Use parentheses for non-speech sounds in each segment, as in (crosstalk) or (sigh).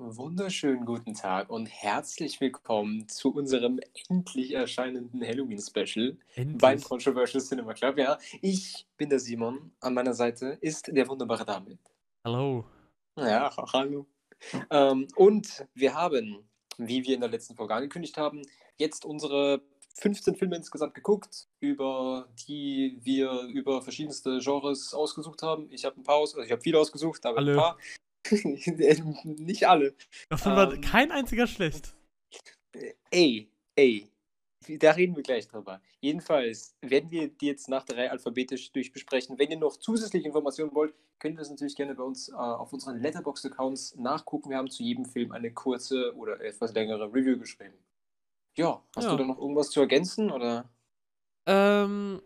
wunderschönen guten Tag und herzlich willkommen zu unserem endlich erscheinenden Halloween-Special beim. Controversial Cinema Club. Ja, ich bin der Simon. An meiner Seite ist der wunderbare David. Hallo. Ja, ha- hallo. Ähm, und wir haben, wie wir in der letzten Folge angekündigt haben, jetzt unsere 15 Filme insgesamt geguckt, über die wir über verschiedenste Genres ausgesucht haben. Ich habe ein paar aus, also ich habe viele ausgesucht, aber ein paar. (laughs) Nicht alle. Davon war Ähm. kein einziger schlecht. Ey, ey, da reden wir gleich drüber. Jedenfalls werden wir die jetzt nach der Reihe alphabetisch durchbesprechen. Wenn ihr noch zusätzliche Informationen wollt, könnt ihr das natürlich gerne bei uns äh, auf unseren Letterboxd-Accounts nachgucken. Wir haben zu jedem Film eine kurze oder etwas längere Review geschrieben. Ja, hast Ja. du da noch irgendwas zu ergänzen? Oder? Ähm,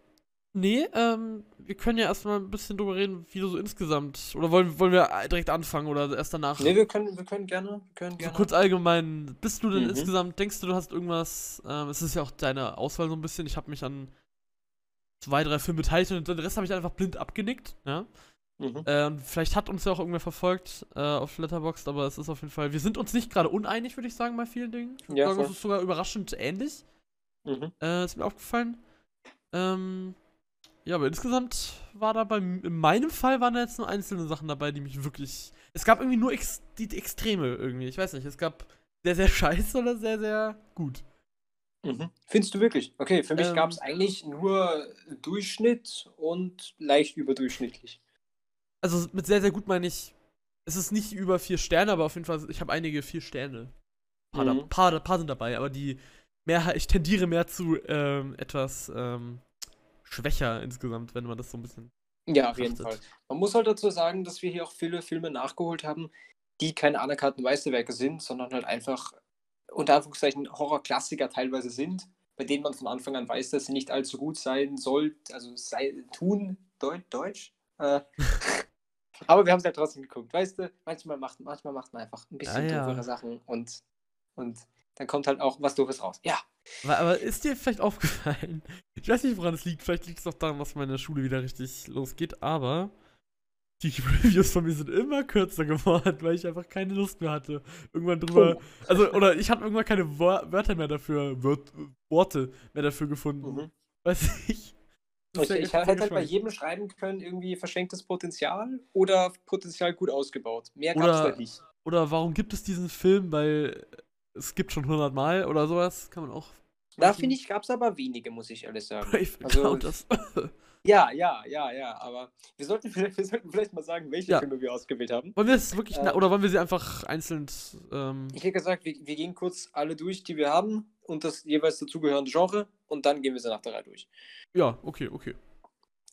nee, ähm, wir können ja erstmal ein bisschen drüber reden, wie du so insgesamt. Oder wollen, wollen wir direkt anfangen oder erst danach? Ne, wir können, wir können gerne. Wir können so gerne. kurz allgemein, bist du denn Mhm. insgesamt, denkst du, du hast irgendwas, ähm, es ist ja auch deine Auswahl so ein bisschen, ich habe mich an zwei, drei Filme beteiligt und den Rest habe ich einfach blind abgenickt, ja. Mhm. Äh, vielleicht hat uns ja auch irgendwer verfolgt äh, auf Letterboxd, aber es ist auf jeden Fall, wir sind uns nicht gerade uneinig, würde ich sagen, bei vielen Dingen. Ich würde Ja, sagen, voll. es ist sogar überraschend ähnlich. Mhm. Äh, ist mir aufgefallen. Ähm, ja, aber insgesamt war da bei, in meinem Fall waren da jetzt nur einzelne Sachen dabei, die mich wirklich. Es gab irgendwie nur ex, die, die Extreme irgendwie. Ich weiß nicht, es gab sehr, sehr (laughs) scheiße oder sehr, sehr gut. Mhm. Findest du wirklich? Okay, für mich Ähm. gab es eigentlich nur Durchschnitt und leicht überdurchschnittlich. Also mit sehr, sehr gut meine ich, es ist nicht über vier Sterne, aber auf jeden Fall, ich habe einige vier Sterne. Paar, da, Mhm. paar, paar sind dabei, aber die Mehrheit, ich tendiere mehr zu ähm, etwas ähm, schwächer insgesamt, wenn man das so ein bisschen. Ja, auf jeden Fall. Man muss halt dazu sagen, dass wir hier auch viele Filme nachgeholt haben, die keine anerkannten Meisterwerke sind, sondern halt einfach unter Anführungszeichen Horrorklassiker teilweise sind, bei denen man von Anfang an weiß, dass sie nicht allzu gut sein soll, also sei, tun, Deu Deutsch. Äh, (laughs) aber wir haben es halt trotzdem geguckt, weißt du, manchmal macht, manchmal macht man einfach ein bisschen Ja, ja. Sachen und, und dann kommt halt auch was Doofes raus. Ja. Aber, aber ist dir vielleicht (laughs) aufgefallen? Ich weiß nicht, woran es liegt. Vielleicht liegt es auch daran, dass meine Schule wieder richtig losgeht, aber die (laughs) Reviews von mir sind immer kürzer geworden, weil ich einfach keine Lust mehr hatte. Irgendwann drüber. Oh. Also, oder ich habe irgendwann keine Wörter mehr dafür, Wört, Worte mehr dafür gefunden. Mhm. Weiß (laughs) ich. Ich, ich hätte halt bei jedem schreiben können, irgendwie verschenktes Potenzial oder Potenzial gut ausgebaut. Mehr gab es da nicht. Oder warum gibt es diesen Film? Weil es gibt schon 100 Mal oder sowas. Kann man auch. Da finde ich, gab es aber wenige, muss ich ehrlich sagen. (laughs) Brave Also-. (laughs) Ja, ja, ja, ja, aber wir sollten vielleicht, (laughs) wir sollten vielleicht mal sagen, welche Ja. Filme wir ausgewählt haben. wollen wir es wirklich. Äh, oder wollen wir sie einfach einzeln. Ähm, Ich hätte gesagt, wir, wir gehen kurz alle durch, die wir haben und das jeweils dazugehörende Genre und dann gehen wir sie nach der Reihe durch. ja, okay, okay.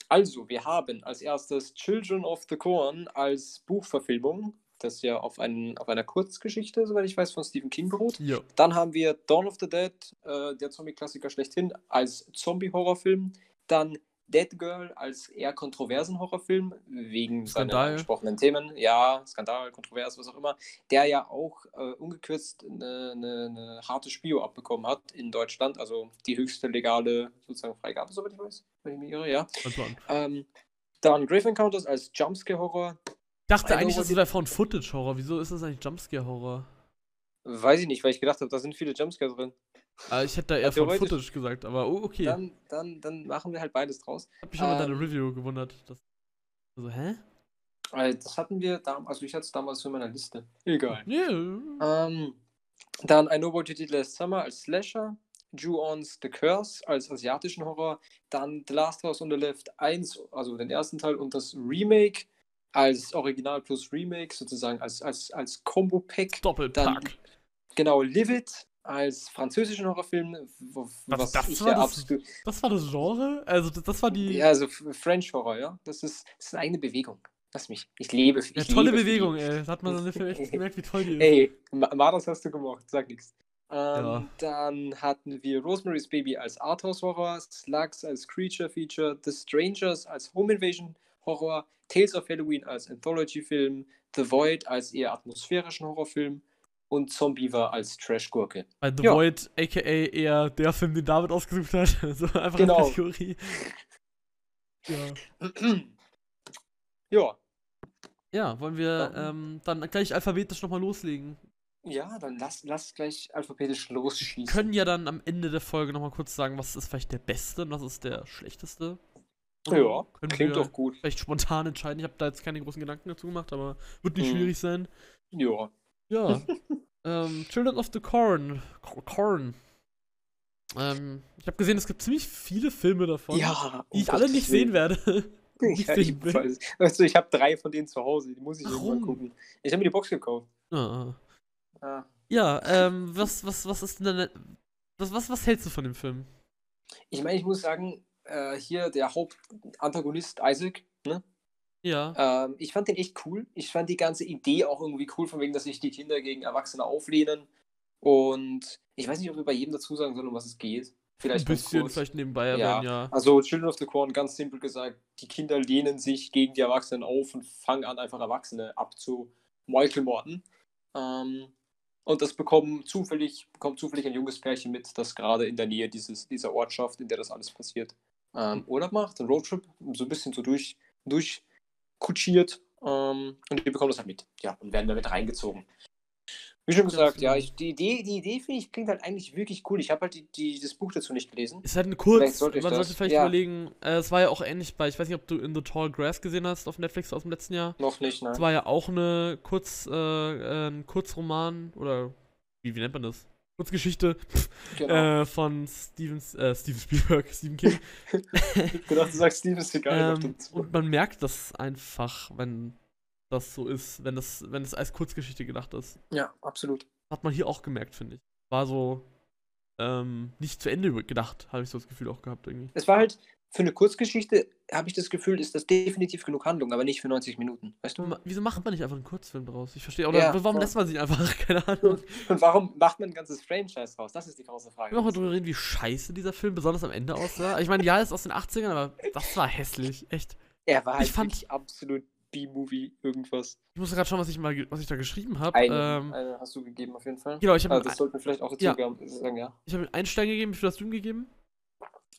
Also, wir haben als erstes Children of the Corn als Buchverfilmung, das ja auf, einen, auf einer Kurzgeschichte, soweit ich weiß, von Stephen King beruht. Ja. Dann haben wir Dawn of the Dead, äh, der Zombie-Klassiker schlechthin, als Zombie-Horrorfilm. Dann Dead Girl als eher kontroversen Horrorfilm, wegen seiner Skandal. angesprochenen Themen. Ja, Skandal, kontrovers, was auch immer. Der ja auch äh, ungekürzt eine, eine, eine harte Spio abbekommen hat in Deutschland. Also die höchste legale sozusagen Freigabe, soweit ich weiß. Wenn ich mich irre, ja. Ähm, dann Grave Encounters als Jumpscare-Horror. Ich dachte eigentlich, das wäre von Footage-Horror. Wieso ist das eigentlich Jumpscare-Horror? Weiß ich nicht, weil ich gedacht habe, da sind viele Jumpscares drin. Ah, ich hätte da eher von Footage gesagt, aber oh, okay. Dann, dann, dann machen wir halt beides draus. Hab mich schon mal deine ähm, Review gewundert. Dass, also, hä? Äh, Das hatten wir damals, also ich hatte es damals in meiner Liste. Egal. Yeah. Ähm, dann I Know What You Did Last Summer als Slasher. Ju-On's The Curse als asiatischen Horror. Dann The Last House on the Left 1, also den ersten Teil und das Remake als Original plus Remake, sozusagen als, als, als Combo-Pack. Doppelpack. Genau, Live It als französischen Horrorfilm, wo, Was, das ich war ja das? Das war das Genre? Also, das, das war die. Ja, also French Horror, ja. Das ist, das ist eine eigene Bewegung. Lass mich. Ich lebe. Ich Ja, tolle für die. Bewegung, ey. Da hat man dann echt (laughs) gemerkt, wie toll die ist. Ey, Ma- Mardas hast du gemocht, sag nichts. Ähm, Ja. Dann hatten wir Rosemary's Baby als Arthouse-Horror, Slugs als Creature-Feature, The Strangers als Home Horror, Tales of Halloween als Anthology-Film, The Void als eher atmosphärischen Horrorfilm und Zombiever als Trash-Gurke. Bei The ja. Void, aka eher der Film, den David ausgesucht hat. (laughs) so einfach genau. eine Kategorie. ja. ja. Ja, wollen wir ähm, dann gleich alphabetisch nochmal loslegen? Ja, dann lass, lass gleich alphabetisch losschießen. Wir können ja dann am Ende der Folge nochmal kurz sagen, was ist vielleicht der beste und was ist der schlechteste ja, klingt doch gut. Vielleicht spontan entscheiden. Ich habe da jetzt keine großen Gedanken dazu gemacht, aber wird nicht hm. schwierig sein. Ja. Ja. (laughs) ähm, Children of the Corn. Corn. Ähm, ich habe gesehen, es gibt ziemlich viele Filme davon, ja, die ich Gott, alle (laughs) nicht ich sehen werde. ich, ja, ich, weißt du, ich habe drei von denen zu Hause, die muss ich Warum? gucken. Ich habe mir die Box gekauft. Ah. Ah. Ja, ähm, was, was, was ist denn deine, was, was, was hältst du von dem Film? Ich meine, ich muss sagen, äh, hier der Hauptantagonist Isaac, ne? Ja. Ähm, ich fand den echt cool. Ich fand die ganze Idee auch irgendwie cool, von wegen, dass sich die Kinder gegen Erwachsene auflehnen. Und ich weiß nicht, ob wir bei jedem dazu sagen sollen, um was es geht. Vielleicht ein bisschen, vielleicht nebenbei erwähnen, ja. ja. Also Children of the Corn, ganz simpel gesagt, die Kinder lehnen sich gegen die Erwachsenen auf und fangen an, einfach Erwachsene abzumeuchelmorden. Ähm, und das bekommen zufällig, bekommt zufällig ein junges Pärchen mit, das gerade in der Nähe dieses, dieser Ortschaft, in der das alles passiert, ähm, Urlaub macht, einen Roadtrip, so ein bisschen so durch, durchkutschiert ähm, und die bekommen das halt mit. Ja, und werden damit reingezogen. Wie schon gesagt, ja, ich, die Idee, die Idee finde ich, klingt halt eigentlich wirklich cool. Ich habe halt die, die, das Buch dazu nicht gelesen. Ist halt ein kurz, sollte man sollte das. vielleicht ja. überlegen, äh, es äh, war ja auch ähnlich bei, ich weiß nicht, ob du In the Tall Grass gesehen hast auf Netflix aus dem letzten Jahr. Noch nicht, nein. Es war ja auch eine kurz, äh, äh ein Kurzroman oder wie, wie nennt man das? Kurzgeschichte genau. äh, von Stevens, äh, Steven Spielberg, (laughs) Stephen King. ich (laughs) dachte, genau, du sagst Steven Seagal. Ähm, und man merkt das einfach, wenn das so ist, wenn das, wenn das als Kurzgeschichte gedacht ist. Ja, absolut. Hat man hier auch gemerkt, finde ich. War so ähm, nicht zu Ende gedacht, habe ich so das Gefühl auch gehabt irgendwie. Es war halt, für eine Kurzgeschichte habe ich das Gefühl, ist das definitiv genug Handlung, aber nicht für 90 Minuten. Weißt du? Wieso macht man nicht einfach einen Kurzfilm draus? Ich verstehe auch ja, warum voll. lässt man sich einfach, (laughs) keine Ahnung. Und warum macht man ein ganzes Franchise draus? Das ist die große Frage. Ich will mal drüber reden, wie scheiße dieser Film besonders am Ende aussah. Ich meine, ja, ist aus den 80ern, aber das war hässlich, echt. Er war halt ich fand, absolut B-Movie irgendwas. Ich muss gerade schauen, was ich mal was ich da geschrieben habe. Eine, ähm, eine hast du gegeben auf jeden Fall. Genau, ich habe also, ah, das sollten wir vielleicht auch dazu ja, sagen, ja. Ich habe einen Stein gegeben, wie viel hast du ihm gegeben?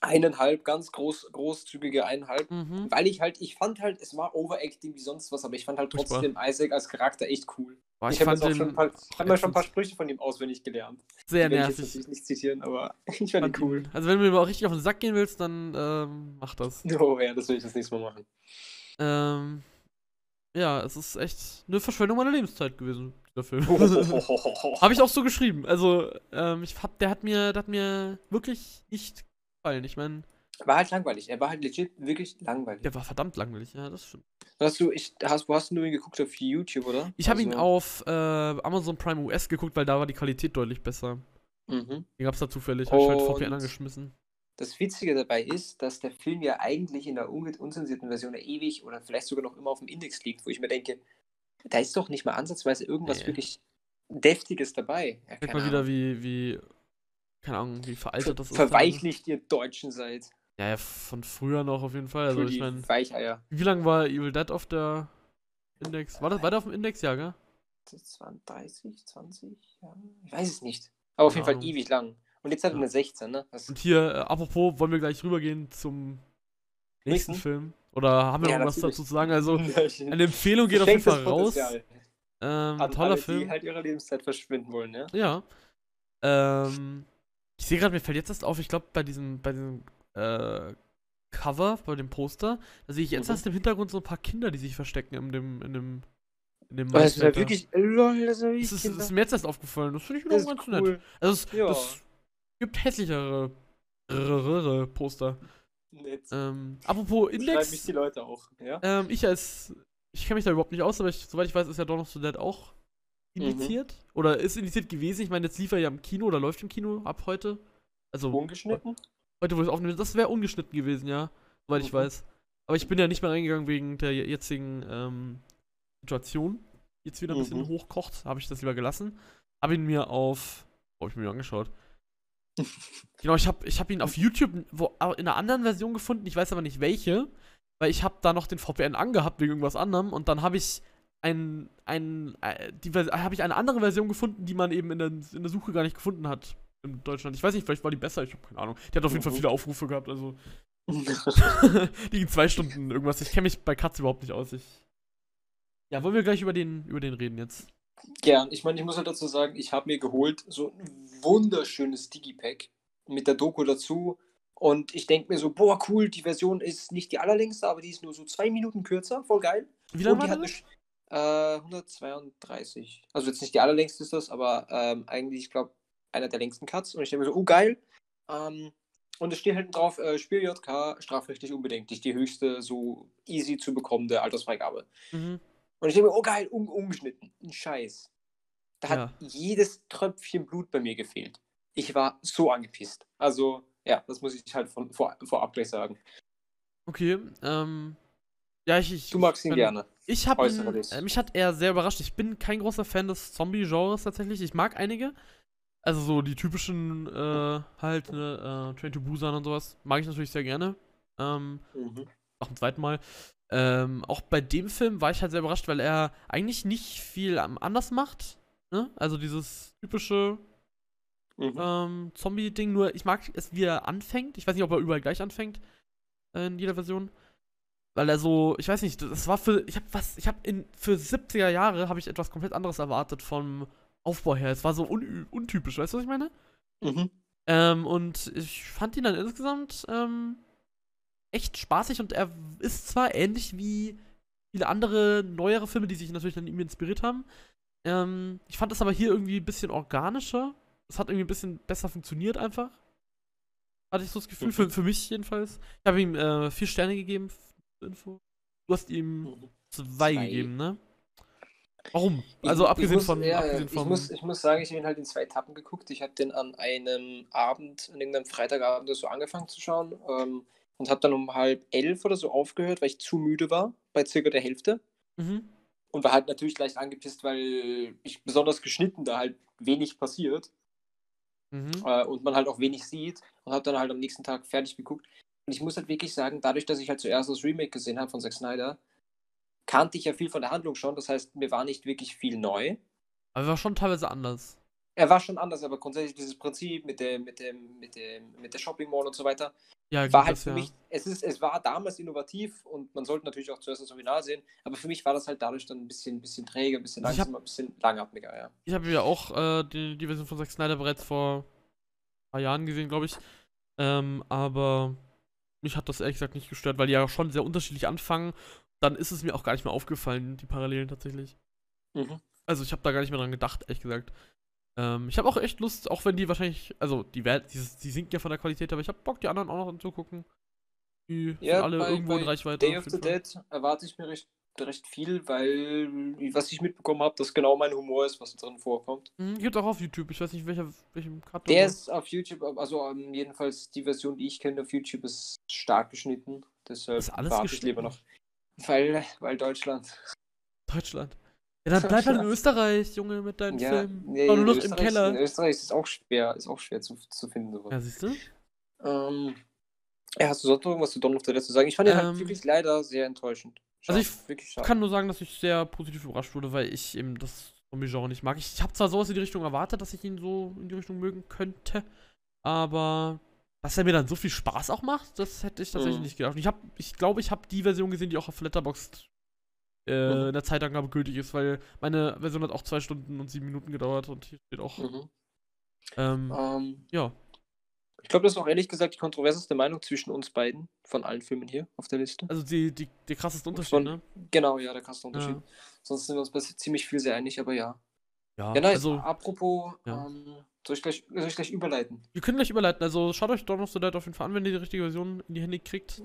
eineinhalb, ganz groß, großzügige eineinhalb, mhm. weil ich halt, ich fand halt, es war Overacting wie sonst was, aber ich fand halt trotzdem Super. Isaac als Charakter echt cool. Boah, ich ich habe mir schon ein paar, schon ein paar Sprüche von ihm auswendig gelernt. Sehr die nervig. Will ich nicht zitieren, aber (laughs) ich fand ihn cool. Also wenn du mir auch richtig auf den Sack gehen willst, dann ähm, mach das. (laughs) Oh ja, das will ich das nächste Mal machen. Ähm, ja, es ist echt eine Verschwendung meiner Lebenszeit gewesen, dieser oh, oh, oh, (laughs) habe ich auch so geschrieben. Also, ähm, ich hab, der hat mir, der hat mir wirklich nicht gefallen. Ich meine. War halt langweilig. Er war halt legit wirklich langweilig. Der war verdammt langweilig, ja, das stimmt. Hast du, ich, hast, wo hast du ihn geguckt? Auf YouTube, oder? Ich habe also, ihn auf äh, Amazon Prime US geguckt, weil da war die Qualität deutlich besser. Mhm. Den gab's da zufällig. Hab ich halt VPN angeschmissen. Das Witzige dabei ist, dass der Film ja eigentlich in der unzensierten Version ewig oder vielleicht sogar noch immer auf dem Index liegt, wo ich mir denke, da ist doch nicht mal ansatzweise irgendwas nee. wirklich Deftiges dabei. Ja, Check mal wieder, wie, wie keine Ahnung, wie veraltet das ist. Verweichlicht dann. ihr Deutschen seid. Ja, ja, von früher noch auf jeden Fall. Also ich meine. Weicheier. Wie lange war Evil Dead auf der Index? War das weiter auf dem Index, ja, gell? Das waren 30, 20 Jahre. Ich weiß es nicht. Aber auf jeden Fall ewig lang. Und jetzt hatten ja. wir 16, ne? Das und hier, äh, apropos, wollen wir gleich rübergehen zum nächsten, nächsten? Film? Oder haben wir ja, noch was dazu zu sagen? Also, (laughs) eine Empfehlung geht auf jeden Fall raus. Ähm, toller alle, Film. Die halt ihre Lebenszeit verschwinden wollen, ja? Ja. Ähm, ich sehe gerade, mir fällt jetzt erst auf, ich glaube, bei diesem, bei diesem äh, Cover, bei dem Poster, da sehe ich jetzt mhm. erst im Hintergrund so ein paar Kinder, die sich verstecken in dem, in dem, in dem äh, Das ist wirklich, lol, das, ist, das ist mir jetzt erst aufgefallen. Das finde ich wiederum ganz cool. nett. Also, es ja. das gibt hässlichere rrrr, Poster. Nett. Ähm, apropos Index. Schreiben mich die Leute auch. Ja? Ähm, ich als. Ich kenne mich da überhaupt nicht aus, aber ich, soweit ich weiß, ist ja Dawn of the Dead auch Mhm. indiziert. Oder ist indiziert gewesen. Ich meine, jetzt lief er ja im Kino oder läuft im Kino ab heute. Also Ungeschnitten? heute, wo ich es aufnehme, das wäre ungeschnitten gewesen, ja. Soweit ich Mhm. weiß. Aber ich bin ja nicht mehr reingegangen wegen der jetzigen ähm, Situation. Jetzt wieder ein bisschen Mhm. hochkocht, habe ich das lieber gelassen. Habe ihn mir auf. Oh, hab ich mir angeschaut. (laughs) Genau, ich habe ich hab ihn auf YouTube wo, in einer anderen Version gefunden, ich weiß aber nicht welche, weil ich habe da noch den VPN angehabt wegen irgendwas anderem und dann habe ich ein, ein, äh, die habe ich eine andere Version gefunden, die man eben in der, in der Suche gar nicht gefunden hat in Deutschland. Ich weiß nicht, vielleicht war die besser, ich habe keine Ahnung. Die hat auf jeden Fall Mhm. viele Aufrufe gehabt, also (laughs) (laughs) die ging zwei Stunden irgendwas. Ich kenne mich bei Katz überhaupt nicht aus. Ich ja, wollen wir gleich über den, über den reden jetzt? Gern. Ich meine, ich muss halt dazu sagen, ich habe mir geholt so ein wunderschönes Digipack mit der Doku dazu. Und ich denke mir so, boah, cool, die Version ist nicht die allerlängste, aber die ist nur so zwei Minuten kürzer, voll geil. Wie lange Und die war hat das? Eine, äh, 132. Also jetzt nicht die allerlängste ist das, aber ähm, eigentlich, ich glaube, einer der längsten Cuts. Und ich denke mir so, oh geil. Ähm, und es steht halt drauf, äh, Spiel JK strafrechtlich unbedenklich, die höchste so easy zu bekommende Altersfreigabe. Mhm. Und ich denke mir, oh geil, un ungeschnitten. Ein Scheiß. Da hat Ja. jedes Tröpfchen Blut bei mir gefehlt. Ich war so angepisst. Also, ja, das muss ich halt von, vor, vorab gleich sagen. Okay, ähm. Ja, ich. ich Du magst ihn bin- gerne. Ich habe äh, mich hat er sehr überrascht. Ich bin kein großer Fan des Zombie-Genres tatsächlich. Ich mag einige. Also so die typischen äh, halt ne, äh, Train to Busan und sowas mag ich natürlich sehr gerne. Ähm, Mhm. auch zum zweiten Mal. Ähm, auch bei dem Film war ich halt sehr überrascht, weil er eigentlich nicht viel anders macht. Ne? Also dieses typische Mhm. ähm, Zombie-Ding. Nur ich mag es, wie er anfängt. Ich weiß nicht, ob er überall gleich anfängt. Äh, in jeder Version. Weil er so, ich weiß nicht, das war für, ich habe was, ich habe in, für 70er Jahre habe ich etwas komplett anderes erwartet vom Aufbau her. Es war so un, untypisch, weißt du, was ich meine? Mhm. Ähm, und ich fand ihn dann insgesamt ähm, echt spaßig und er ist zwar ähnlich wie viele andere neuere Filme, die sich natürlich an ihm inspiriert haben. Ähm, ich fand das aber hier irgendwie ein bisschen organischer. Es hat irgendwie ein bisschen besser funktioniert einfach. Hatte ich so das Gefühl, Mhm. für, für mich jedenfalls. Ich habe ihm äh, vier Sterne gegeben. Info. Du hast ihm zwei, Zwei. gegeben, ne? Warum? Ich- Also ich abgesehen muss, von. ja, abgesehen ich, muss, ich muss sagen, ich habe ihn halt in zwei Etappen geguckt. Ich habe den an einem Abend, an irgendeinem Freitagabend oder so angefangen zu schauen ähm, und habe dann um halb elf oder so aufgehört, weil ich zu müde war, bei circa der Hälfte. mhm. Und war halt natürlich leicht angepisst, weil ich besonders geschnitten da halt wenig passiert Mhm. äh, und man halt auch wenig sieht und habe dann halt am nächsten Tag fertig geguckt. Und ich muss halt wirklich sagen, dadurch, dass ich halt zuerst das Remake gesehen habe von Zack Snyder, kannte ich ja viel von der Handlung schon. Das heißt, mir war nicht wirklich viel neu. Aber war schon teilweise anders. Er war schon anders, aber grundsätzlich dieses Prinzip mit dem, mit dem, mit dem, mit der Shopping Mall und so weiter, Ja, war halt das für ja. mich, es ist, es war damals innovativ und man sollte natürlich auch zuerst das Original sehen, aber für mich war das halt dadurch dann ein bisschen, bisschen träge, ein bisschen Also langsamer, ein bisschen langatmiger, ja. Ich habe ja auch äh, die, die Version von Zack Snyder bereits vor ein paar Jahren gesehen, glaube ich. Ähm, aber mich hat das ehrlich gesagt nicht gestört, weil die ja schon sehr unterschiedlich anfangen. Dann ist es mir auch gar nicht mehr aufgefallen, die Parallelen tatsächlich. Mhm. Also ich habe da gar nicht mehr dran gedacht, ehrlich gesagt. Ähm, ich habe auch echt Lust, auch wenn die wahrscheinlich, also die, Wert, die, die sinken ja von der Qualität, aber ich habe Bock, die anderen auch noch anzugucken. Die Ja, alle bei- irgendwo in bei Reichweite. Day of the. Dead erwarte ich mir recht, recht viel, weil, was ich mitbekommen habe, das genau mein Humor ist, was drin vorkommt. Mhm, gibt auch auf YouTube. Ich weiß nicht, welcher, welchem Cut. Der ist auf YouTube, also ähm, jedenfalls die Version, die ich kenne auf YouTube, ist stark geschnitten. Deshalb Ist alles warte ich lieber geschnitten? noch. Weil, weil Deutschland. Deutschland. Ja, dann bleib halt in Österreich, Junge, mit deinen Ja, Filmen. nee, nur in noch im Keller. In Österreich ist es auch schwer, ist auch schwer zu, zu finden. Sowas. Ja, siehst du? Ähm, ja, hast du sonst noch irgendwas zu Dawn of the Dead zu sagen? Ich fand ihn Ähm, halt wirklich leider sehr enttäuschend. Also Schade, ich wirklich Ich schade. kann nur sagen, dass ich sehr positiv überrascht wurde, weil ich eben das Zombie-Genre nicht mag. Ich, habe zwar sowas in die Richtung erwartet, dass ich ihn so in die Richtung mögen könnte, aber dass er mir dann so viel Spaß auch macht, das hätte ich tatsächlich Mhm. nicht gedacht. Und ich habe, ich glaube, ich habe die Version gesehen, die auch auf Letterboxd äh, Mhm. in der Zeitangabe gültig ist, weil meine Version hat auch zwei Stunden und sieben Minuten gedauert und hier steht auch. Mhm. Ähm, Ähm, ja. Ich glaube, das ist auch ehrlich gesagt die kontroverseste Meinung zwischen uns beiden von allen Filmen hier auf der Liste. Also die, die, der krasseste Unterschied, Von- ne? Genau, ja, der krasse Unterschied. Ja. Sonst sind wir uns bei ziemlich viel sehr einig, aber ja. Ja, Ja, nice. also Apropos, ja. ähm, soll, ich gleich, soll ich gleich überleiten? wir können gleich überleiten. Also schaut euch Dawn of the Dead auf jeden Fall an, wenn ihr die richtige Version in die Hände kriegt.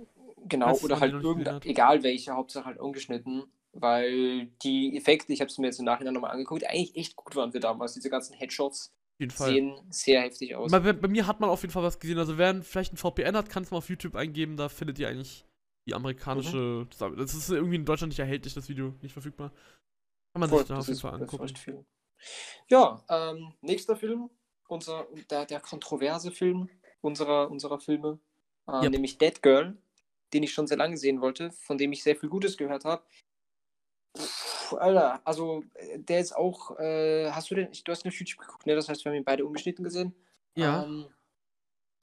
Genau, Falls oder halt die noch nicht gesehen irgendein, hat. egal welche, Hauptsache halt ungeschnitten, weil die Effekte, ich habe es mir jetzt im Nachhinein nochmal angeguckt, eigentlich echt gut waren für damals. Diese ganzen Headshots jeden Fall. sehen sehr heftig aus. Bei, bei, mir hat man auf jeden Fall was gesehen. Also wer vielleicht ein VPN hat, kann es mal auf YouTube eingeben. Da findet ihr eigentlich die amerikanische. Mhm. Das ist irgendwie in Deutschland nicht erhältlich, das Video. Nicht verfügbar. Kann man Voll, sich da auf jeden Fall angucken. Ja, ähm, nächster Film, unser, der, der kontroverse Film unserer, unserer Filme, äh, Yep. nämlich Dead Girl, den ich schon sehr lange sehen wollte, von dem ich sehr viel Gutes gehört habe. Alter, also äh, der ist auch, äh, hast du den, du hast auf YouTube geguckt, ne? Das heißt, wir haben ihn beide ungeschnitten gesehen. Ja. Ähm,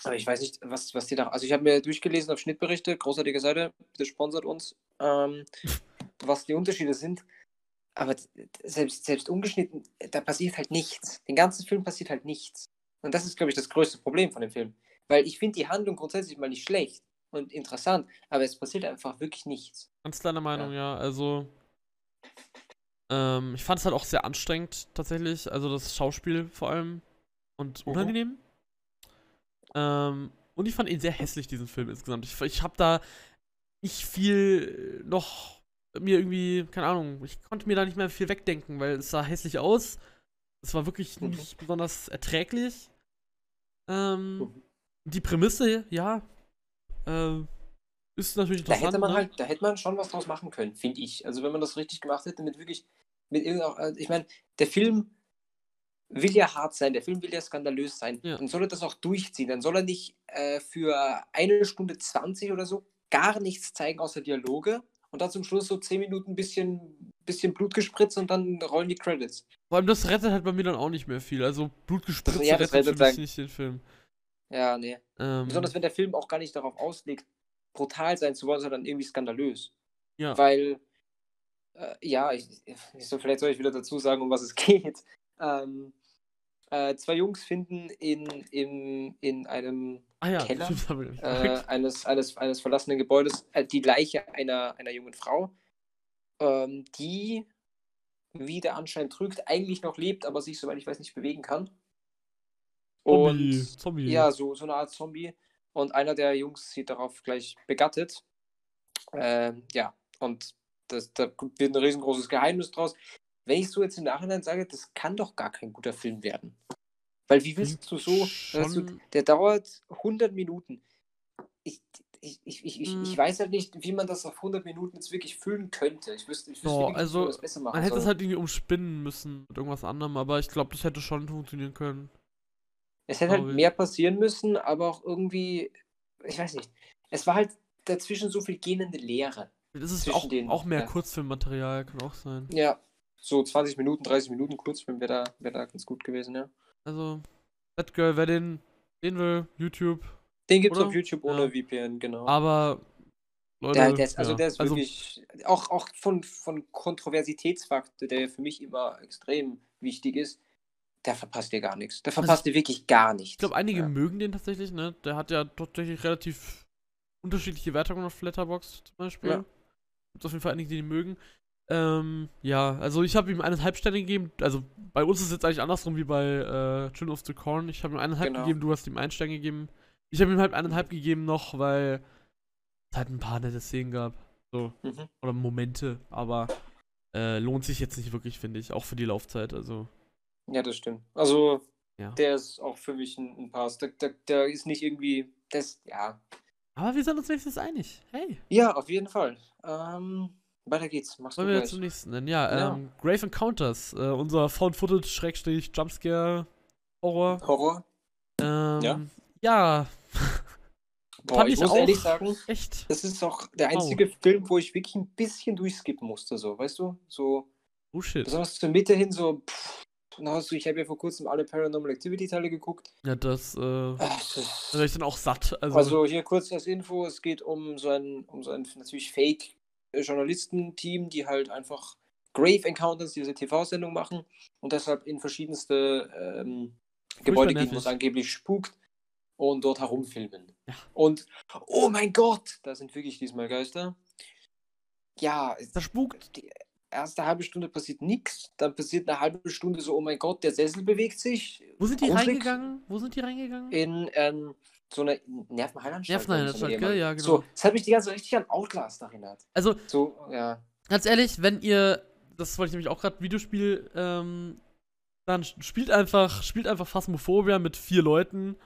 aber ich weiß nicht, was, was die da. Also ich habe mir durchgelesen auf Schnittberichte, großartige Seite, bitte sponsert uns, ähm, (laughs) was die Unterschiede sind. aber selbst, selbst ungeschnitten, da passiert halt nichts. Den ganzen Film passiert halt nichts. Und das ist, glaube ich, das größte Problem von dem Film. Weil ich finde die Handlung grundsätzlich mal nicht schlecht und interessant, aber es passiert einfach wirklich nichts. Ganz deiner Meinung, ja. ja. Also, ähm, ich fand es halt auch sehr anstrengend, tatsächlich. Also, das Schauspiel vor allem. Und mhm. unangenehm. Mhm. Ähm, und ich fand ihn sehr hässlich, diesen Film insgesamt. Ich, ich habe da nicht viel noch mir irgendwie, keine Ahnung, ich konnte mir da nicht mehr viel wegdenken, weil es sah hässlich aus. Es war wirklich mhm. nicht besonders erträglich. Ähm, mhm. Die Prämisse, ja, äh, ist natürlich interessant. Da hätte man ne? halt, da hätte man schon was draus machen können, finde ich. Also wenn man das richtig gemacht hätte, mit wirklich, mit irgendeiner, äh, ich meine, der Film will ja hart sein, der Film will ja skandalös sein. Ja. Dann soll er das auch durchziehen. Dann soll er nicht äh, für eine Stunde 20 oder so gar nichts zeigen außer Dialoge und dann zum Schluss so 10 Minuten ein bisschen, bisschen Blut gespritzt und dann rollen die Credits. Vor allem das rettet halt bei mir dann auch nicht mehr viel. Also Blut gespritzt also, ja, rettet, rettet für mich nicht den Film. Ja, nee. Ähm, Besonders wenn der Film auch gar nicht darauf auslegt, brutal sein zu wollen, sondern irgendwie skandalös. Ja. Weil, äh, ja, ich, ich soll, vielleicht soll ich wieder dazu sagen, um was es (laughs) geht. Ähm, äh, zwei Jungs finden in, in, in einem ah, ja, Keller (laughs) äh, eines, eines, eines verlassenen Gebäudes äh, die Leiche einer, einer jungen Frau, ähm, die, wie der Anschein trügt, eigentlich noch lebt, aber sich, soweit ich weiß, nicht bewegen kann. Zombie, und Zombie. ja, so, so eine Art Zombie. Und einer der Jungs sieht darauf gleich begattet. Ähm, ja, und das, da wird ein riesengroßes Geheimnis draus. Wenn ich so jetzt im Nachhinein sage, das kann doch gar kein guter Film werden. Weil wie willst du so, du, der dauert 100 Minuten. Ich, ich, ich, ich, hm. ich weiß halt nicht, wie man das auf 100 Minuten jetzt wirklich füllen könnte. Ich wüsste, ich wüsste oh, nicht, also, das besser machen Man hätte es halt irgendwie umspinnen müssen mit irgendwas anderem, aber ich glaube, das hätte schon funktionieren können. Es hätte halt mehr passieren müssen, aber auch irgendwie, ich weiß nicht. Es war halt dazwischen so viel gähnende Leere. Das ist auch, den, auch mehr ja. Kurzfilmmaterial, kann auch sein. Ja, so 20 Minuten, 30 Minuten Kurzfilm wäre da, wär da ganz gut gewesen, ja. Also, That Girl, wer den sehen will, YouTube. Den gibt's oder? auf YouTube ohne ja. VPN, genau. Aber Leute, der, der ist, also ja. der ist also, wirklich auch, auch von, von Kontroversitätsfaktor, der für mich immer extrem wichtig ist, der verpasst dir gar nichts. Der also verpasst also, dir wirklich gar nichts. Ich glaube, einige ja. mögen den tatsächlich, ne? Der hat ja tatsächlich relativ unterschiedliche Wertungen auf Letterboxd zum Beispiel. Ja. Gibt auf jeden Fall einige, die den mögen. Ähm, ja, also ich habe ihm eineinhalb Sterne gegeben. Also bei uns ist es jetzt eigentlich andersrum wie bei äh, Children of the Corn. Ich habe ihm eineinhalb genau. gegeben, du hast ihm einen Stern gegeben. Ich habe ihm halt eineinhalb gegeben noch, weil es halt ein paar nette Szenen gab. So. Mhm. Oder Momente, aber äh, lohnt sich jetzt nicht wirklich, finde ich. Auch für die Laufzeit, also. Ja, das stimmt. Also, ja. der ist auch für mich ein, ein Pass. Der, der, der ist nicht irgendwie. Das, ja. Aber wir sind uns wenigstens einig. Hey. Ja, auf jeden Fall. Ähm, weiter geht's. Machst Wollen wir gleich. zum nächsten nennen? Ja, ja. Ähm, Grave Encounters. Äh, unser Found Footage, Schrägstrich, Jumpscare, Horror. Horror. Ähm, ja. Ja. (laughs) Boah, ich, ich muss ehrlich sagen, echt. Das ist auch der einzige wow. Film, wo ich wirklich ein bisschen durchskippen musste, so, weißt du? So. Oh shit. Besonders zur Mitte hin so, pff, also ich habe ja vor kurzem alle Paranormal Activity Teile geguckt. Ja, das, äh, Ach, das da ich dann auch satt. Also. also hier kurz als Info, es geht um so ein, um so ein natürlich Fake Journalistenteam, die halt einfach Grave Encounters, diese TV-Sendung machen und deshalb in verschiedenste ähm, Gebäude gehen, wo es angeblich spukt und dort herumfilmen. Ja. Und oh mein Gott, da sind wirklich diesmal Geister. Ja, das spukt. Die erste halbe Stunde passiert nichts, dann passiert eine halbe Stunde so, oh mein Gott, der Sessel bewegt sich. Wo sind die reingegangen? Wo sind die reingegangen? In ähm, so eine Nervenheilanstalt. Nervenheilanstalt, gell? Ja, genau. So, das hat mich die ganze Zeit richtig an Outlast erinnert. Also, so, ja. Ganz ehrlich, wenn ihr, das wollte ich nämlich auch gerade Videospiel, ähm, dann spielt einfach, spielt einfach Phasmophobia mit vier Leuten.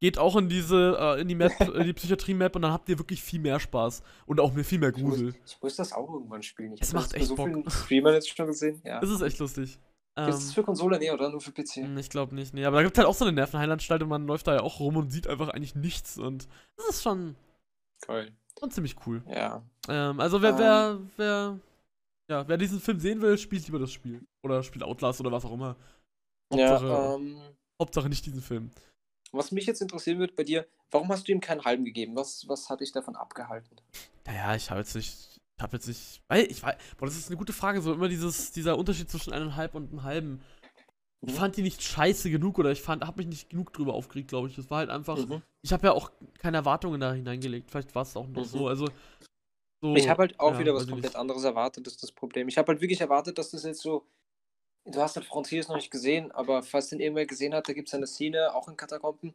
Geht auch in diese, äh, in die Map, in die Psychiatrie-Map und dann habt ihr wirklich viel mehr Spaß. Und auch viel mehr Grusel. Ich muss, ich muss das auch irgendwann spielen. Ich es macht echt so Bock. vielen Streamern jetzt schon gesehen. Ja. Das ist echt lustig. Gibt es ähm, für Konsole? Nee, oder? Nur für PC? Hm, ich glaube nicht, nee. Aber da gibt es halt auch so eine Nervenheilanstalt und man läuft da ja auch rum und sieht einfach eigentlich nichts. Und das ist schon. Cool. Schon ziemlich cool. Ja. Ähm, also wer, wer, ähm. wer, ja, wer diesen Film sehen will, spielt lieber das Spiel. Oder spielt Outlast oder was auch immer. Hauptsache, ja, ähm, Hauptsache nicht diesen Film. Was mich jetzt interessieren wird bei dir, warum hast du ihm keinen halben gegeben? Was, was hat dich davon abgehalten? Naja, ich habe jetzt nicht Ich hab jetzt nicht. Weil, ich weiß. Boah, das ist eine gute Frage. So immer dieses, dieser Unterschied zwischen eineinhalb und einem halben. Ich Mhm. fand die nicht scheiße genug oder ich fand, hab mich nicht genug drüber aufgeregt, glaube ich. Das war halt einfach. Mhm. Ich habe ja auch keine Erwartungen da hineingelegt. Vielleicht war es auch noch Mhm. so. Also. So, Ich habe halt auch ja, wieder was komplett nicht. anderes erwartet, das ist das Problem. Ich habe halt wirklich erwartet, dass das jetzt so. Du hast halt Frontiers noch nicht gesehen, aber falls den irgendwer gesehen hat, da gibt es eine Szene, auch in Katakomben.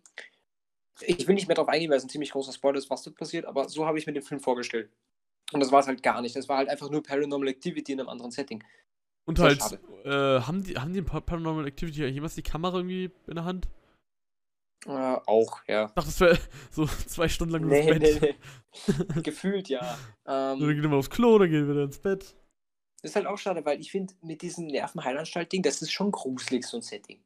Ich will nicht mehr darauf eingehen, weil es ein ziemlich großer Spoiler ist, was dort passiert, aber so habe ich mir den Film vorgestellt. Und das war es halt gar nicht. Das war halt einfach nur Paranormal Activity in einem anderen Setting. Und Sehr halt, äh, haben die, haben die Paranormal Activity jemals die Kamera irgendwie in der Hand? Äh, auch, ja. Ich dachte, das wäre (laughs) so zwei Stunden lang nur Nee, das Bett. nee, nee. (laughs) Gefühlt ja. So, dann Ähm, gehen wir aufs Klo, dann gehen wir wieder ins Bett. Ist halt auch schade, weil ich finde, mit diesem Nervenheilanstalt-Ding, das ist schon gruselig, so ein Setting.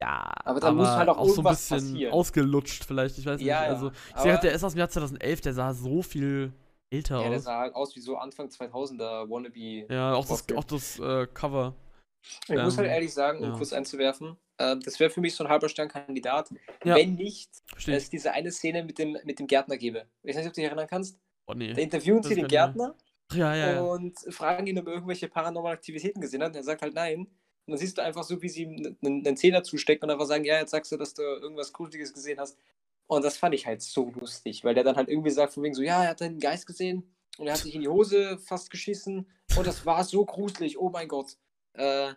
Ja, Aber da muss halt auch so ein irgendwas bisschen passieren. ausgelutscht vielleicht, ich weiß nicht. Ja, ja. Also, ich sehe halt, der ist aus dem Jahr 2011, der sah so viel älter Ja, der aus. sah halt aus wie so Anfang 2000er Wannabe. Ja, auch das, auch das äh, Cover. Ich muss halt Ähm, ehrlich sagen, um ja. kurz einzuwerfen, äh, das wäre für mich so ein halber Sternkandidat, Ja. wenn nicht Verstehe es diese eine Szene mit dem, mit dem Gärtner gäbe. Ich weiß nicht, ob du dich erinnern kannst. Oh nee. Da interviewen Das sie den. Gärtner Ja, ja, ja. und fragen ihn, ob er irgendwelche paranormalen Aktivitäten gesehen hat. Und er sagt halt nein. Und dann siehst du einfach so, wie sie ihm einen, einen Zehner zustecken und einfach sagen, ja, jetzt sagst du, dass du irgendwas Gruseliges gesehen hast. Und das fand ich halt so lustig, weil der dann halt irgendwie sagt, von wegen so, ja, er hat einen Geist gesehen und er hat sich in die Hose fast geschissen und das war so gruselig, oh mein Gott. Äh,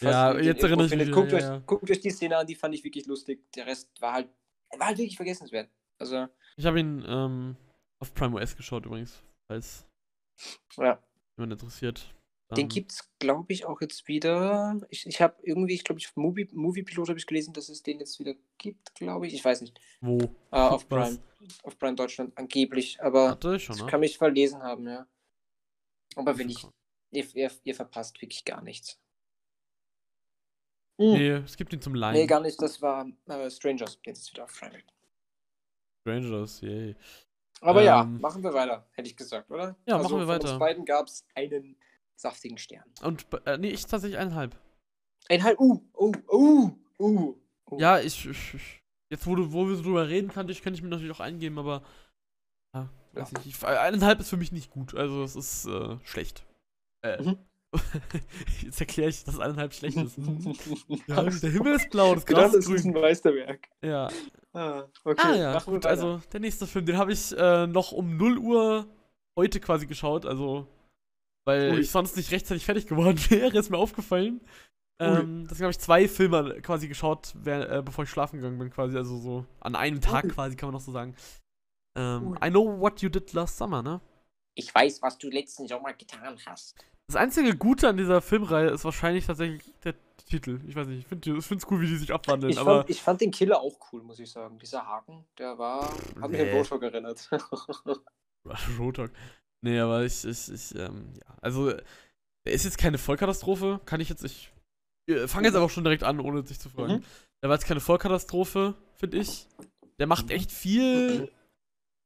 Ja, jetzt erinnere ich mich guckt, euch, ja, ja. guckt euch die Szene an, die fand ich wirklich lustig. Der Rest war halt, war halt wirklich vergessenswert. Also, Ich habe ihn ähm, auf Prime OS geschaut übrigens, falls ja. jemand interessiert. Den Ähm, gibt's, glaube ich, auch jetzt wieder. Ich, ich habe irgendwie, ich glaube, ich Movie, Movie Pilot habe ich gelesen, dass es den jetzt wieder gibt, glaube ich. Ich weiß nicht. Wo? Äh, auf? Prime. Auf Prime Deutschland, angeblich. Aber Hatte ich schon, das ne? kann mich verlesen haben, ja. Aber wenn ich. Ihr, ihr, ihr verpasst wirklich gar nichts. Hm. Nee, es gibt ihn zum Leihen. Nee, gar nicht. Das war äh, Strangers, den ist wieder auf Prime. Strangers, yay. Aber ja, Ähm, machen wir weiter, hätte ich gesagt, oder? Ja, also machen wir von weiter. Uns beiden gab es einen saftigen Stern. Und, äh, nee, ich tatsächlich eineinhalb. Ein halb. Uh, uh, uh, uh. uh. Ja, ich, ich, ich jetzt wo, du, wo wir so drüber reden, kann ich, kann ich mir natürlich auch eingeben, aber ja, weiß Ja. nicht. Ich, eineinhalb ist für mich nicht gut. Also es ist äh, schlecht. Äh, Mhm. (laughs) jetzt erkläre ich, dass eineinhalb schlecht ist. (laughs) ja, der Himmel ist blau, das Gras das ist ist ein grün. Meisterwerk. Ja. Ah, okay. ah ja, gut, also der nächste Film, den habe ich äh, noch um 0 Uhr heute quasi geschaut, also weil Ui. ich sonst nicht rechtzeitig fertig geworden (laughs) wäre, ist mir aufgefallen. Ähm, deswegen habe ich zwei Filme quasi geschaut, wer, äh, bevor ich schlafen gegangen bin, quasi, also so an einem Tag Ui. quasi, kann man noch so sagen. Ähm. I know what you did last summer, ne? Ich weiß, was du letzten Sommer getan hast. Das einzige Gute an dieser Filmreihe ist wahrscheinlich tatsächlich der Titel. Ich weiß nicht, ich finde es cool, wie die sich abwandeln, Ich aber fand, ich fand den Killer auch cool, muss ich sagen. Dieser Haken, der war. Hat mich an. Roadhog erinnert. (laughs) Roadhog. Nee, aber ich, ich, ich, ähm, ja. Also, der ist jetzt keine Vollkatastrophe. Kann ich jetzt, ich äh, fange jetzt aber auch schon direkt an, ohne sich zu fragen. Mhm. Der war jetzt keine Vollkatastrophe, finde ich. Der macht echt viel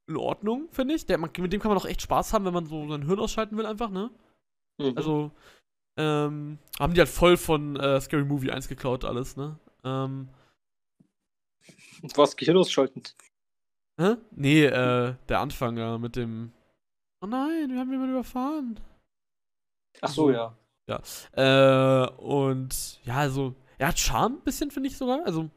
in Ordnung, finde ich. Der, man, mit dem kann man auch echt Spaß haben, wenn man so sein Hirn ausschalten will, einfach, ne? Mhm. Also, ähm, haben die halt voll von äh, Scary Movie 1 geklaut, alles, ne? Ähm, was Gehirn ausschalten. hä? Nee, äh, der Anfang, ja, mit dem. Oh nein, wir haben jemanden überfahren. Ach so, ja. Äh, und ja, also, er hat Charme ein bisschen, finde ich sogar. Also,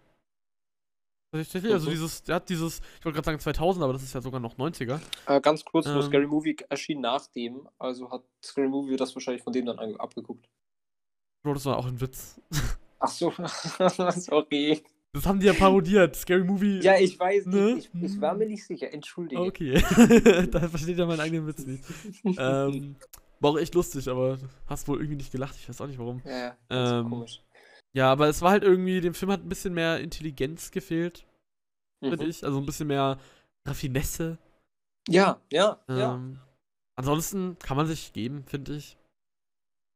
tatsächlich, also dieses, der hat dieses, ich wollte gerade sagen 2000, aber das ist ja sogar noch 90er. Äh, ganz kurz, nur Ähm. Scary Movie erschien nach dem, also hat Scary Movie das wahrscheinlich von dem dann abgeguckt. Bro, das war auch ein Witz. (laughs) Ach so, (laughs) sorry. Das haben die ja parodiert. Scary Movie. Ja, ich weiß Ne? nicht. Ich, ich war mir nicht sicher. Entschuldige. Okay. (laughs) da versteht er meinen eigenen Witz nicht. Ähm, war auch echt lustig, aber hast wohl irgendwie nicht gelacht. Ich weiß auch nicht warum. Ja, ja, Ähm, komisch. Ja, aber es war halt irgendwie, dem Film hat ein bisschen mehr Intelligenz gefehlt, finde Mhm. ich. Also ein bisschen mehr Raffinesse. Ja, ja, ja. Ähm, Ansonsten kann man sich geben, finde ich.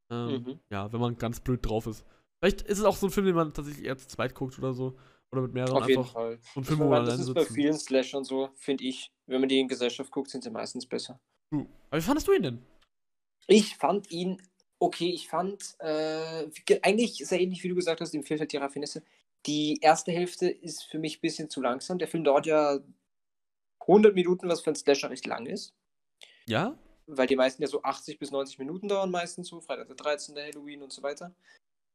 Ähm, Mhm. Ja, wenn man ganz blöd drauf ist. Vielleicht ist es auch so ein Film, den man tatsächlich eher zu zweit guckt oder so. Oder mit mehreren Auf jeden einfach. Fall. So ein Film, wo man das ist bei sitzt. vielen Slashern so, finde ich. Wenn man die in Gesellschaft guckt, sind sie meistens besser. Uh, Aber wie fandest du ihn denn? Ich fand ihn okay. Ich fand äh, eigentlich sehr ähnlich, wie du gesagt hast, fehlt halt die Raffinesse. Die erste Hälfte ist für mich ein bisschen zu langsam. Der Film dauert ja 100 Minuten, was für ein Slasher recht lang ist. Ja? weil die meisten ja so 80 bis 90 Minuten dauern, meistens so, Freitag der 13., Halloween und so weiter.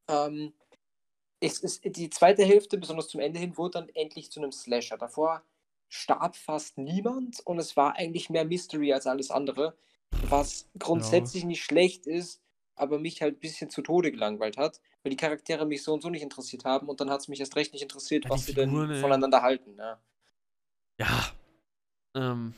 Ähm, es ist, die zweite Hälfte, besonders zum Ende hin, wurde dann endlich zu einem Slasher. Davor starb fast niemand und es war eigentlich mehr Mystery als alles andere, was grundsätzlich ja. nicht schlecht ist, aber mich halt ein bisschen zu Tode gelangweilt hat, weil die Charaktere mich so und so nicht interessiert haben und dann hat es mich erst recht nicht interessiert, ja, was sie denn ey. voneinander halten. Ja, ja. Ähm,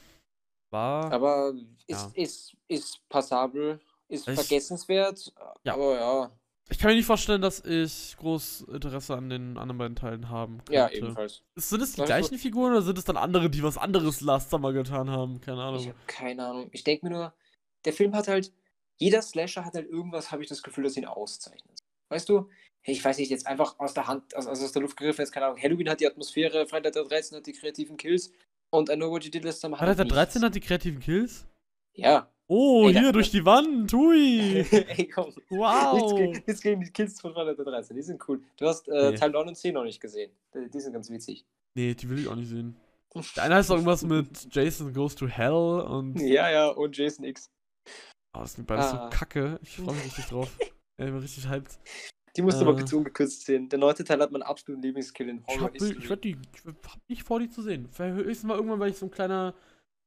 war. Aber ist, ja. ist, ist passabel, ist ich, vergessenswert, ja. aber ja. Ich kann mir nicht vorstellen, dass ich groß Interesse an den anderen beiden Teilen haben könnte. Ja, ebenfalls. Sind es die gleichen Figuren oder sind es dann andere, die was anderes Last Summer getan haben? Keine Ahnung. Ich habe keine Ahnung. Ich denke mir nur, der Film hat halt, jeder Slasher hat halt irgendwas, habe ich das Gefühl, das ihn auszeichnet. Weißt du? Ich weiß nicht, jetzt einfach aus der Hand, also aus der Luft gegriffen, jetzt keine Ahnung. Halloween hat die Atmosphäre, Freitag der 13 hat die kreativen Kills und I Know What You Did Last Summer hat Freitag der 13 hat die kreativen Kills? Ja. Oh, Ey, hier durch die Wand, hui. (laughs) Ey, komm. Wow. Nichts gegen, die Kills von Freitag der 13, die sind cool. Du hast äh, nee. Teil 9 und 10 noch nicht gesehen. Die sind ganz witzig. Nee, die will ich auch nicht sehen. (laughs) Der eine heißt irgendwas mit Jason Goes to Hell und. Ja, ja, und Jason X. Oh, das sind beides ah. so kacke. Ich (laughs) freue mich richtig drauf. Ich bin richtig hyped. Die musste äh, aber bitte ungekürzt sehen. Der neunte Teil hat meinen absoluten Lieblingskill in Horror Ich, hab, ich, werd die, ich hab nicht vor, die zu sehen. Höchstens mal irgendwann, weil ich so ein kleiner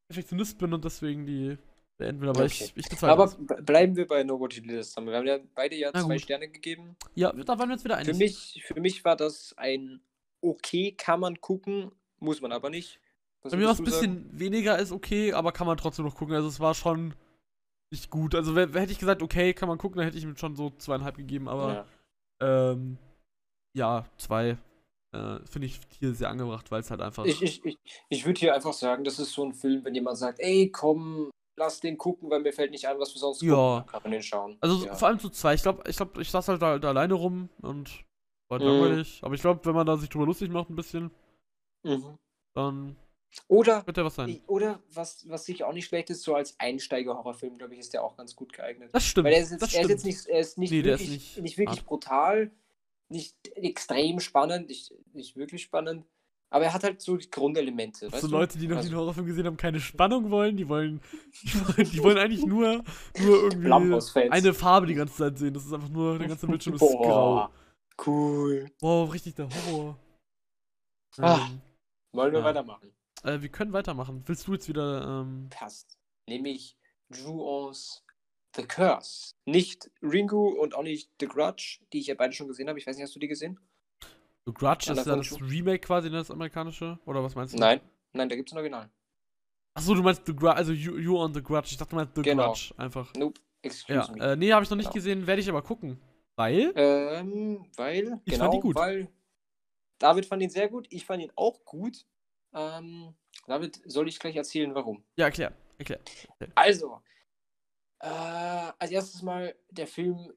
Perfektionist bin und deswegen die beenden will. Aber okay. ich, ich bezweifle Aber bleiben wir bei Nobody List. Wir haben ja beide ja zwei Sterne gegeben. Ja, da waren wir jetzt wieder einig. Für mich, für mich war das ein okay, kann man gucken, muss man aber nicht. Was bei mir war es ein bisschen weniger als okay, aber kann man trotzdem noch gucken. Also es war schon nicht gut. Also hätte ich gesagt, okay, kann man gucken, dann hätte ich ihm schon so zweieinhalb gegeben, aber ja. Ähm, ja, zwei. Äh, Finde ich hier sehr angebracht, weil es halt einfach. Ich, ich, ich, ich würde hier einfach sagen, das ist so ein Film, wenn jemand sagt, ey, komm, lass den gucken, weil mir fällt nicht ein, was wir sonst ja. gucken, kann man den schauen. Also ja. vor allem zu zwei. Ich glaube, ich, glaub, ich saß halt da, da alleine rum und war mhm. langweilig. Aber ich glaube, wenn man da sich drüber lustig macht ein bisschen, mhm. dann oder, der was sein. Oder was, was sicher auch nicht schlecht ist, so als Einsteiger-Horrorfilm, glaube ich, ist der auch ganz gut geeignet. Das stimmt. Weil er ist jetzt, er ist jetzt nicht, er ist nicht nee, wirklich, ist nicht, nicht wirklich brutal, nicht extrem spannend, nicht, nicht wirklich spannend, aber er hat halt so die Grundelemente. So Leute, die noch also, den Horrorfilm gesehen haben, keine Spannung wollen, die wollen, die wollen, die wollen eigentlich nur, nur irgendwie eine Farbe die ganze Zeit sehen. Das ist einfach nur, der ganze Bildschirm ist Boah, grau. Cool. Wow, richtig der Horror. Ähm, wollen wir ja. weitermachen? Äh, wir können weitermachen. Willst du jetzt wieder. Ähm... Passt. Nämlich Ju-Ons The Curse. Nicht Ringu und auch nicht The Grudge, die ich ja beide schon gesehen habe. Ich weiß nicht, hast du die gesehen? The Grudge ja, ist ja das Remake quasi, ne, das amerikanische? Oder was meinst du? Nein, nein, da gibt es ein Original. Achso, du meinst The Grudge, also you, you on The Grudge. Ich dachte, du meinst The genau. Grudge einfach. Nope, excuse ja. me. Äh, nee, habe ich noch nicht genau. gesehen, werde ich aber gucken. Weil? Ähm, weil, ich genau, fand die gut. weil David fand ihn sehr gut, ich fand ihn auch gut. Ähm, David, soll ich gleich erzählen, warum? Ja, erklär. erklär. erklär. Also, äh, als erstes mal, der Film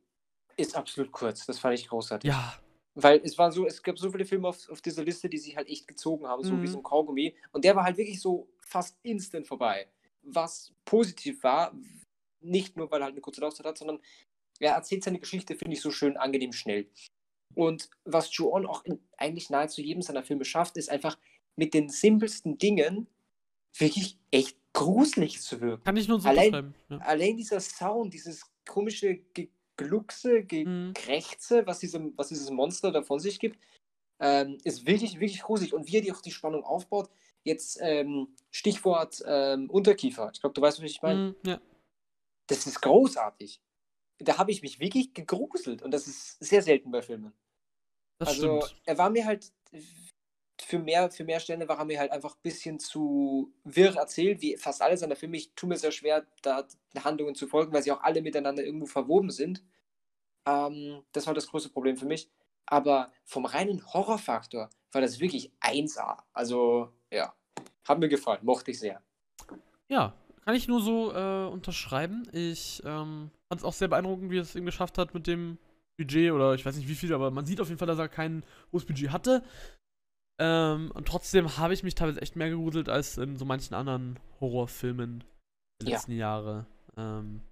ist absolut kurz. Das fand ich großartig. Ja. Weil es war so, es gab so viele Filme auf, auf dieser Liste, die sich halt echt gezogen haben, so mhm. wie so ein Kaugummi. Und der war halt wirklich so fast instant vorbei. Was positiv war, nicht nur, weil er halt eine kurze Laufzeit hat, sondern er erzählt seine Geschichte, finde ich, so schön angenehm schnell. Und was Ju-On auch in eigentlich nahezu jedem seiner Filme schafft, ist einfach, mit den simpelsten Dingen wirklich echt gruselig zu wirken. Kann ich nur so allein, ja. allein dieser Sound, dieses komische Gegluckse, Gekrächze, mhm. was, diesem, was dieses Monster da von sich gibt, ähm, ist wirklich, wirklich gruselig. Und wie er die auch die Spannung aufbaut, jetzt ähm, Stichwort ähm, Unterkiefer. Ich glaube, du weißt, was ich meine. Mhm, ja. Das ist großartig. Da habe ich mich wirklich gegruselt und das ist sehr selten bei Filmen. Das also, stimmt. er war mir halt für mehr, für mehr Stände war er mir halt einfach ein bisschen zu wirr erzählt, wie fast alle seiner Filme. Ich tue mir sehr schwer, da Handlungen zu folgen, weil sie auch alle miteinander irgendwo verwoben sind. Ähm, das war das größte Problem für mich. Aber vom reinen Horrorfaktor war das wirklich 1A. Also, ja, hat mir gefallen, mochte ich sehr. Ja, kann ich nur so äh, unterschreiben. Ich ähm, fand es auch sehr beeindruckend, wie es eben geschafft hat mit dem Budget oder ich weiß nicht wie viel, aber man sieht auf jeden Fall, dass er kein hohes Budget hatte. Ähm, und trotzdem habe ich mich teilweise echt mehr gegruselt als in so manchen anderen Horrorfilmen der letzten ja. Jahre. Ähm,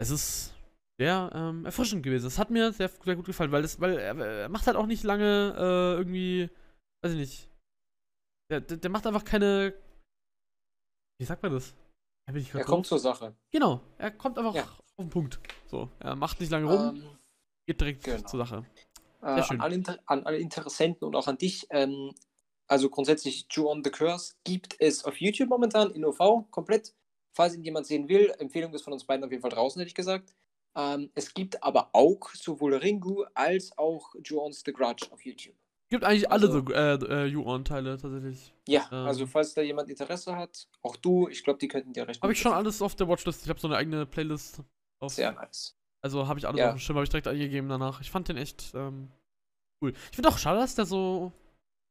es ist sehr ähm, erfrischend gewesen. Es hat mir sehr, sehr gut gefallen, weil, das, weil er, er macht halt auch nicht lange äh, irgendwie, weiß ich nicht. Der, der, der, macht einfach keine. Wie sagt man das? Ich Er grad kommt drauf. zur Sache. Genau, er kommt einfach Ja. auf den Punkt. So, er macht nicht lange rum, Ähm, geht direkt genau. zur Sache. Äh, an, an alle Interessenten und auch an dich. Ähm, also grundsätzlich Jew on the Curse gibt es auf YouTube momentan in OV komplett. Falls ihn jemand sehen will, Empfehlung ist von uns beiden auf jeden Fall draußen, hätte ich gesagt. Ähm, es gibt aber auch sowohl Ringu als auch on the Grudge auf YouTube. Gibt eigentlich alle Also- so äh, äh, You-On-Teile tatsächlich. Ja, Ähm. also falls da jemand Interesse hat, auch du, ich glaube, die könnten dir recht Habe ich schon alles auf der Watchlist. Ich habe so eine eigene Playlist. Auf, Sehr nice. Also habe ich alles Ja. auf dem Schirm, habe ich direkt eingegeben danach. Ich fand den echt ähm, cool. Ich finde auch schade, dass der so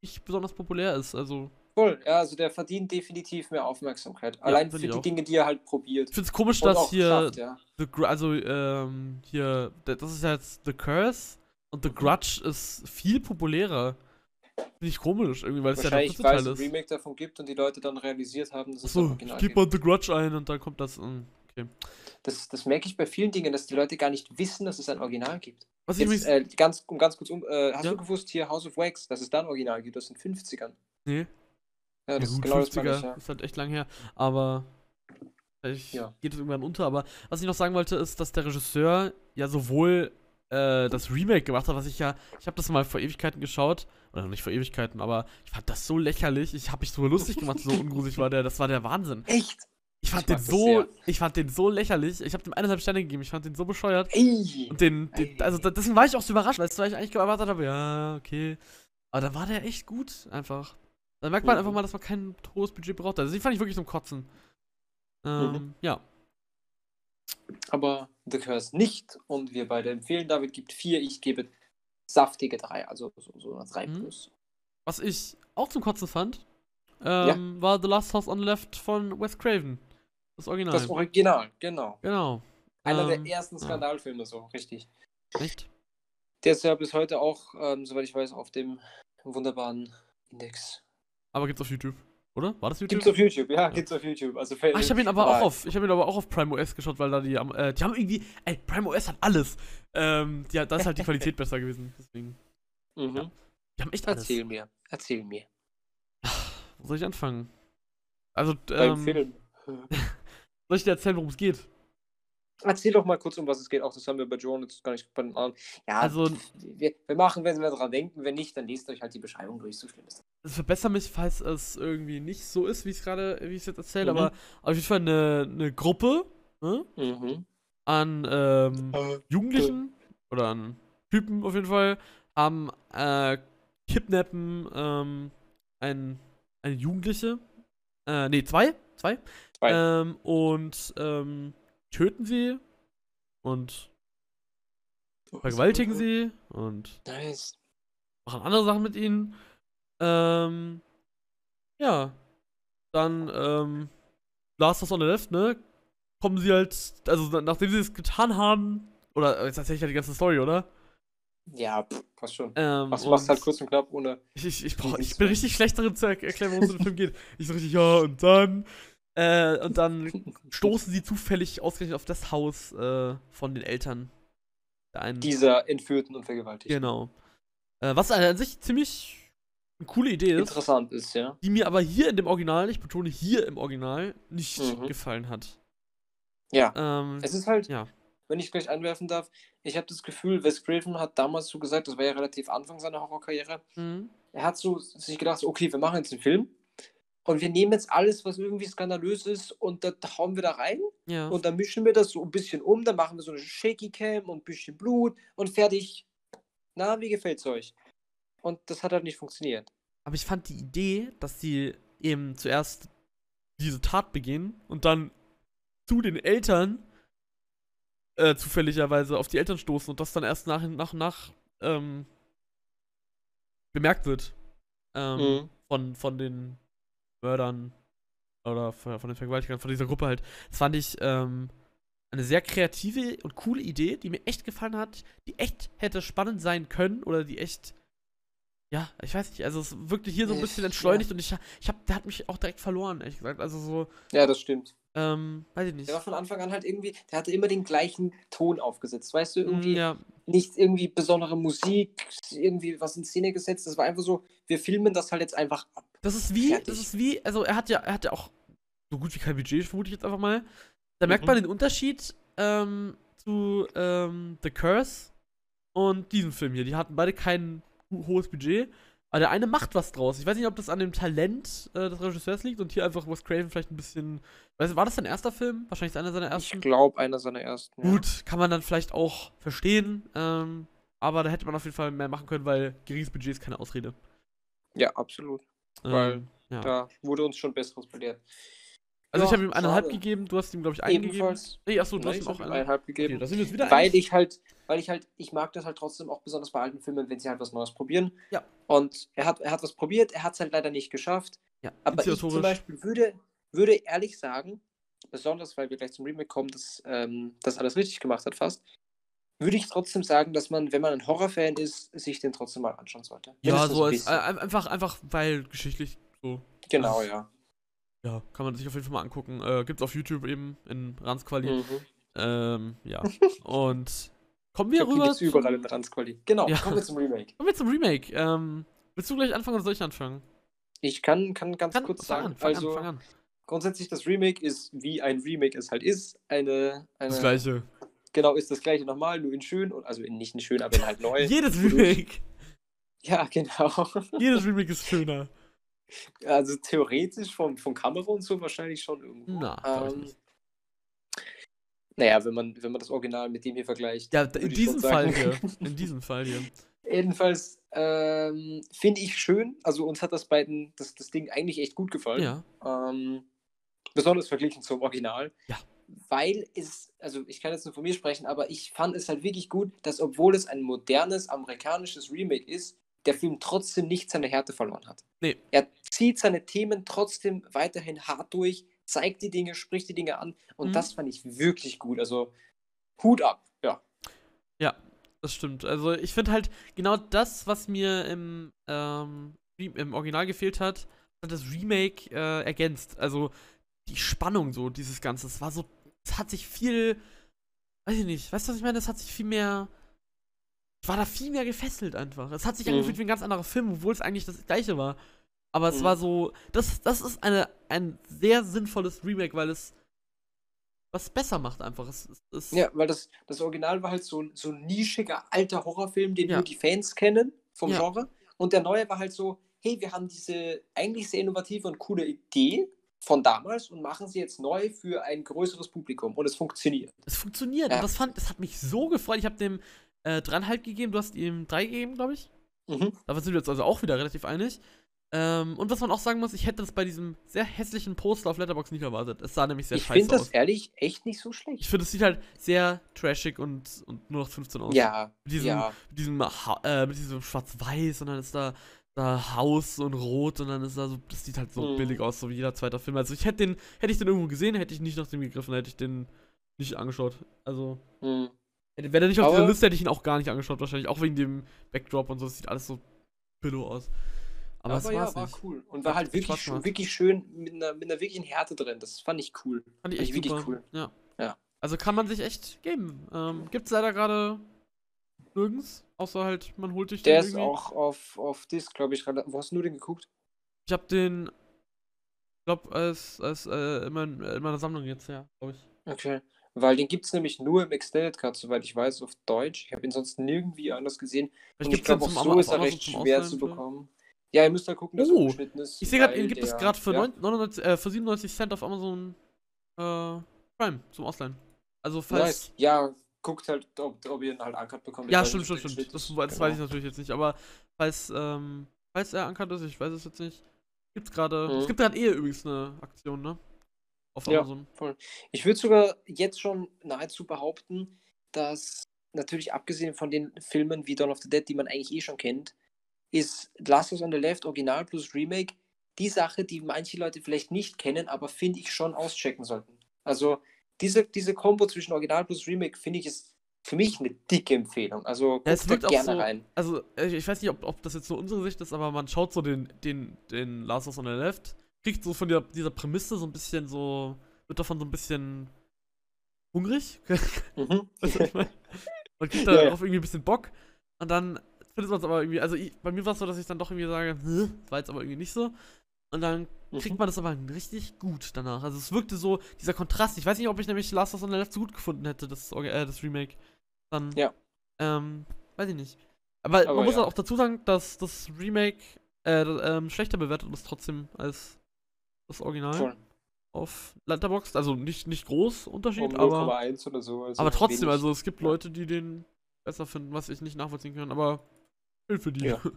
nicht besonders populär ist. Also, Voll, ja, also der verdient definitiv mehr Aufmerksamkeit. Allein für die auch. Dinge, die er halt probiert. ich finde es komisch, Und dass hier ja. The also ähm, hier, das ist ja jetzt The Curse und The Mhm. Grudge ist viel populärer. Finde ich komisch, irgendwie, weil es ja der Wahrscheinlich, dritte weil es Teil ein ist. Remake davon gibt und die Leute dann realisiert haben, dass es Achso, ich Original gebe gibt. mal The Grudge ein und dann kommt das. mm, Okay. Das, das merke ich bei vielen Dingen, dass die Leute gar nicht wissen, dass es ein Original gibt. Was ich Jetzt, übrigens. äh, ganz, um ganz kurz um, äh, hast Ja. du gewusst, hier House of Wax, dass es da ein Original gibt, das in den 50ern. nee, Ja, ja, das ist gut, genau das 50er meine ich, ja. ist halt echt lang her. Aber. Vielleicht Ja. geht es irgendwann unter. Aber was ich noch sagen wollte, ist, dass der Regisseur ja sowohl äh, das Remake gemacht hat, was ich ja. Ich habe das mal vor Ewigkeiten geschaut. Oder nicht vor Ewigkeiten, aber ich fand das so lächerlich. Ich habe mich so lustig gemacht, so (laughs) ungrusig war der. Das war der Wahnsinn. Echt? Ich fand Ich den so. Ich fand den so lächerlich. Ich habe dem eineinhalb Sterne gegeben. Ich fand den so bescheuert. Ey! Und den, den also deswegen war ich auch so überrascht, weil ich eigentlich erwartet habe, ja, okay. Aber da war der echt gut, einfach. Da merkt man Mhm. einfach mal, dass man kein hohes Budget braucht. Also die fand ich wirklich zum Kotzen. Ähm, Mhm. ja. Aber The Curse nicht und wir beide empfehlen. David gibt vier, ich gebe saftige drei, also so, so eine 3 Mhm. plus. Was ich auch zum Kotzen fand, ähm, war The Last House on the Left von Wes Craven. Das Original. Das Original, genau. genau. Einer Ähm, der ersten ja. Skandalfilme, so, richtig. Echt? Der ist ja bis heute auch, ähm, soweit ich weiß, auf dem wunderbaren Index. Aber gibt's auf YouTube, oder? War das YouTube? Gibt's auf YouTube, ja, gibt's auf YouTube. Also Ah, ich habe ihn aber, auch auf, ich habe ihn aber auch auf Prime OS geschaut, weil da die, äh, die haben irgendwie, ey, Prime OS hat alles. Ähm, ja, da ist halt die Qualität (laughs) besser gewesen, deswegen. Mhm. Ja. Die haben echt alles. Erzähl mir, erzähl mir. Wo soll ich anfangen? Also, Beim ähm, Film. (laughs) soll ich dir erzählen, worum es geht? Erzähl doch mal kurz, um was es geht. Auch das haben wir bei Joan jetzt gar nicht bei den anderen. Ja, Also- wir, wir machen, wenn wir dran denken. Wenn nicht, dann lest euch halt die Beschreibung durch. So schlimm ist das. Es verbessert mich, falls es irgendwie nicht so ist, wie ich es gerade, wie ich es jetzt erzähle, Mhm. aber auf jeden Fall eine, eine Gruppe ne, Mhm. an ähm, Jugendlichen oder an Typen auf jeden Fall haben äh, kidnappen ähm, ein, eine Jugendliche, äh, nee, zwei, zwei, Zwei. Ähm, und ähm, töten sie und vergewaltigen sie und Nice. machen andere Sachen mit ihnen. Ähm, ja, dann ähm, Last of on the Left, ne? Kommen sie halt, also na- nachdem sie es getan haben, oder äh, jetzt erzähle ich ja die ganze Story, oder? Ja, pff, passt schon. Ähm, Machst, halt kurz und knapp, ohne. Ich, ich, brauch, ich bin richtig schlecht darin zu er erklären, worum es in dem Film geht. Ich so richtig, ja, und dann. Äh, und dann (laughs) stoßen sie zufällig ausgerechnet auf das Haus äh, von den Eltern. Der einen. Dieser Entführten und Vergewaltigten. Genau. Äh, was an sich ziemlich eine coole Idee ist, Interessant ist, ja. die mir aber hier in dem Original, ich betone hier im Original, nicht Mhm. gefallen hat. Ja. Ähm, Es ist halt, ja. Wenn ich gleich einwerfen darf, ich habe das Gefühl, Wes Craven hat damals so gesagt, das war ja relativ Anfang seiner Horrorkarriere, mhm. er hat so sich gedacht, so, okay, wir machen jetzt einen Film und wir nehmen jetzt alles, was irgendwie skandalös ist und da hauen wir da rein Ja. und dann mischen wir das so ein bisschen um, dann machen wir so eine Shaky Cam und ein bisschen Blut und fertig. Na, wie gefällt's euch? Und das hat halt nicht funktioniert. Aber ich fand die Idee, dass sie eben zuerst diese Tat begehen und dann zu den Eltern äh, zufälligerweise auf die Eltern stoßen und das dann erst nach, nach und nach ähm, bemerkt wird ähm, Mhm. von, von den Mördern oder von, von den Vergewaltigern, von dieser Gruppe halt. Das fand ich ähm, eine sehr kreative und coole Idee, die mir echt gefallen hat, die echt hätte spannend sein können oder die echt ja, ich weiß nicht, also es wirklich hier so ein bisschen ja. entschleunigt und ich, ich hab, der hat mich auch direkt verloren, ehrlich gesagt. Also so, Ja, das stimmt. Ähm, weiß ich nicht. Der war von Anfang an halt irgendwie, der hatte immer den gleichen Ton aufgesetzt. Weißt du, irgendwie Mm, ja, nicht irgendwie besondere Musik, irgendwie was in Szene gesetzt. Das war einfach so, wir filmen das halt jetzt einfach ab. das ist wie, Fertig. das ist wie, also er hat ja, er hat ja auch so gut wie kein Budget, vermute ich jetzt einfach mal. Da merkt man Mhm. den Unterschied ähm, zu ähm, The Curse und diesem Film hier. Die hatten beide kein ho- hohes Budget. Aber der eine macht was draus. Ich weiß nicht, ob das an dem Talent äh, des Regisseurs liegt und hier einfach Wes Craven vielleicht ein bisschen. Weiß, war das sein erster Film? Wahrscheinlich einer seiner ersten. Ich glaube, einer seiner ersten. ja. Gut, kann man dann vielleicht auch verstehen. Ähm, aber da hätte man auf jeden Fall mehr machen können, weil geringes Budget ist keine Ausrede. Ja, absolut. Weil Ähm, ja. Da wurde uns schon Besseres belehrt. Also ich Ja, habe ihm eineinhalb schade. gegeben, du hast ihm, glaube ich, eingegeben. Ebenfalls. Nee, achso, du Nein, hast ich ihm auch einen. eineinhalb Okay, gegeben. wieder weil ich halt, weil ich halt, ich mag das halt trotzdem auch besonders bei alten Filmen, wenn sie halt was Neues probieren. Ja. Und er hat, er hat was probiert, er hat es halt leider nicht geschafft. Ja, Aber ich zum. Beispiel würde, würde ehrlich sagen, besonders weil wir gleich zum Remake kommen, dass ähm, das alles richtig gemacht hat fast, würde ich trotzdem sagen, dass man, wenn man ein Horrorfan ist, sich den trotzdem mal anschauen sollte. Ja, so ein als, äh, einfach, einfach, weil geschichtlich so. Genau, ja. Ja, kann man sich auf jeden Fall mal angucken. Äh, gibt's auf YouTube eben in Ranzquali. Mhm. Ähm, ja. (laughs) Und kommen wir rüber. gibt's überall in Transquali. Genau, Ja. kommen wir zum Remake. Kommen wir zum Remake. Ähm, willst du gleich anfangen oder soll ich anfangen? Ich kann, kann ganz Fang, kurz sagen, an, also an, an. grundsätzlich das Remake ist, wie ein Remake es halt ist, eine, eine Das gleiche. genau, ist das gleiche nochmal, nur in schön, und also in, nicht in schön, aber in halt neu. (laughs) Jedes Remake. ja, genau. Jedes Remake ist schöner. Also theoretisch vom, vom Kamera und so wahrscheinlich schon irgendwo. Na, ähm, naja, wenn man, wenn man das Original mit dem hier vergleicht. Ja, in diesem Fall hier. In diesem Fall hier. Jedenfalls ähm, finde ich schön, also uns hat das beiden, das, das Ding eigentlich echt gut gefallen. Ja. Ähm, besonders verglichen zum Original. Ja. Weil es, also ich kann jetzt nur von mir sprechen, aber ich fand es halt wirklich gut, dass obwohl es ein modernes amerikanisches Remake ist, der Film trotzdem nicht seine Härte verloren hat. Nee. Er zieht seine Themen trotzdem weiterhin hart durch, zeigt die Dinge, spricht die Dinge an und Mhm. das fand ich wirklich gut. Also Hut ab, ja. Das stimmt. Also ich finde halt genau das, was mir im, ähm, im Original gefehlt hat, hat das Remake äh, ergänzt. Also die Spannung so, dieses Ganze. Es war so, es hat sich viel, weiß ich nicht, weißt du, was ich meine? Es hat sich viel mehr, ich war da viel mehr gefesselt einfach. Es hat sich Mhm. angefühlt wie ein ganz anderer Film, obwohl es eigentlich das gleiche war. Aber es Mhm. war so, das, das ist eine, ein sehr sinnvolles Remake, weil es was besser macht einfach. Es, es, es Ja, weil das, das Original war halt so, ein- so ein nischiger alter Horrorfilm, den Ja. nur die Fans kennen vom Ja. Genre. Und der neue war halt so, hey, wir haben diese eigentlich sehr innovative und coole Idee von damals und machen sie jetzt neu für ein größeres Publikum. Und es funktioniert. Es funktioniert. Ja. Und das fand, das hat mich so gefreut. Ich habe dem äh, dreieinhalb gegeben, du hast ihm drei gegeben, glaube ich. Mhm. Da sind wir jetzt also auch wieder relativ einig. Ähm, und was man auch sagen muss, ich hätte das bei diesem sehr hässlichen Poster auf Letterbox nicht erwartet. Es sah nämlich sehr Ich scheiße finde das aus. ehrlich echt nicht so Ich schlecht. finde, es sieht halt sehr trashig und, und nur noch 15 aus. Ja, Mit diesem, ja. mit diesem, äh, mit diesem Schwarz-Weiß und dann ist da, da Haus und Rot und dann ist da so, das sieht halt so Mhm. billig aus, so wie jeder zweite Film. Also ich hätte den, hätte ich den irgendwo gesehen, hätte ich nicht nach dem gegriffen, hätte ich den nicht angeschaut. Also. Hm. Wäre der nicht auf dieser Aber- Liste, hätte ich ihn auch gar nicht angeschaut, wahrscheinlich. Auch wegen dem Backdrop und so. Das sieht alles so billo aus. Aber, Aber, es ja, war nicht. cool. Und war halt wirklich, schön- wirklich schön mit einer, mit einer wirklichen Härte drin. Das fand ich cool. Fand ich Fand echt ich wirklich cool. Ja. Ja. Also kann man sich echt geben. Ähm, gibt's leider gerade nirgends. Außer halt, man holt sich Der ist irgendwie. auch auf, auf Disc, glaube ich. Wo hast du den geguckt? Ich hab den, ich glaub, als, als äh, in, mein, in meiner Sammlung jetzt, ja, glaube ich. Okay. Weil den gibt es nämlich nur im Extended Cut, soweit ich weiß, auf Deutsch. Ich habe ihn sonst nirgendwie anders gesehen. Vielleicht Und ich glaube, auch so ist er recht schwer Ausleihen zu bekommen. Ja, ihr müsst da gucken, dass Oh, er ungeschnitten ist. Ich sehe gerade, den gibt es gerade für, ja. 9 99, äh, für 97 Cent auf Amazon äh, Prime zum Ausleihen. Also falls. Nice. Ja, guckt halt, ob, ob ihr ihn halt ankert bekommt. Ich Ja, stimmt, stimmt, stimmt. Das, das weiß ich Genau. natürlich jetzt nicht, aber falls, ähm, falls er ankert ist, ich weiß es jetzt nicht, gibt's gerade. Es Mhm. gibt gerade eh übrigens eine Aktion, ne? Auf Ja. Amazon. Ich würde sogar jetzt schon nahezu behaupten, dass natürlich abgesehen von den Filmen wie Dawn of the Dead, die man eigentlich eh schon kennt, ist Last of Us on the Left Original plus Remake die Sache, die manche Leute vielleicht nicht kennen, aber finde ich schon auschecken sollten. Also diese, diese Kombo zwischen Original plus Remake finde ich ist für mich eine dicke Empfehlung. Also Ja, es wirkt gerne so- rein. Also, ich weiß nicht, ob, ob das jetzt nur unsere Sicht ist, aber man schaut so den, den, den Last of Us on the Left, kriegt so von der, dieser Prämisse so ein bisschen so, wird davon so ein bisschen hungrig. (laughs) Mhm. Ich? Man kriegt Ja, ja. darauf irgendwie ein bisschen Bock und dann findet man es aber irgendwie, also ich, bei mir war es so, dass ich dann doch irgendwie sage, "Hä, das war jetzt aber irgendwie nicht so. Und dann kriegt Mhm. man das aber richtig gut danach. Also es wirkte so, dieser Kontrast. Ich weiß nicht, ob ich nämlich Last of Us on the Left so gut gefunden hätte, das, äh, das Remake. Dann, Ja. ähm, weiß ich nicht. Aber, Aber man muss ja. auch dazu sagen, dass das Remake äh, ähm, schlechter bewertet ist trotzdem als das Original Voll. auf Letterboxd. Also nicht, nicht groß Unterschied, Um aber, 0,1 oder so. Also aber trotzdem, wenig. also es gibt. Leute, die den besser finden, was ich nicht nachvollziehen kann, aber für die. Ja. (laughs)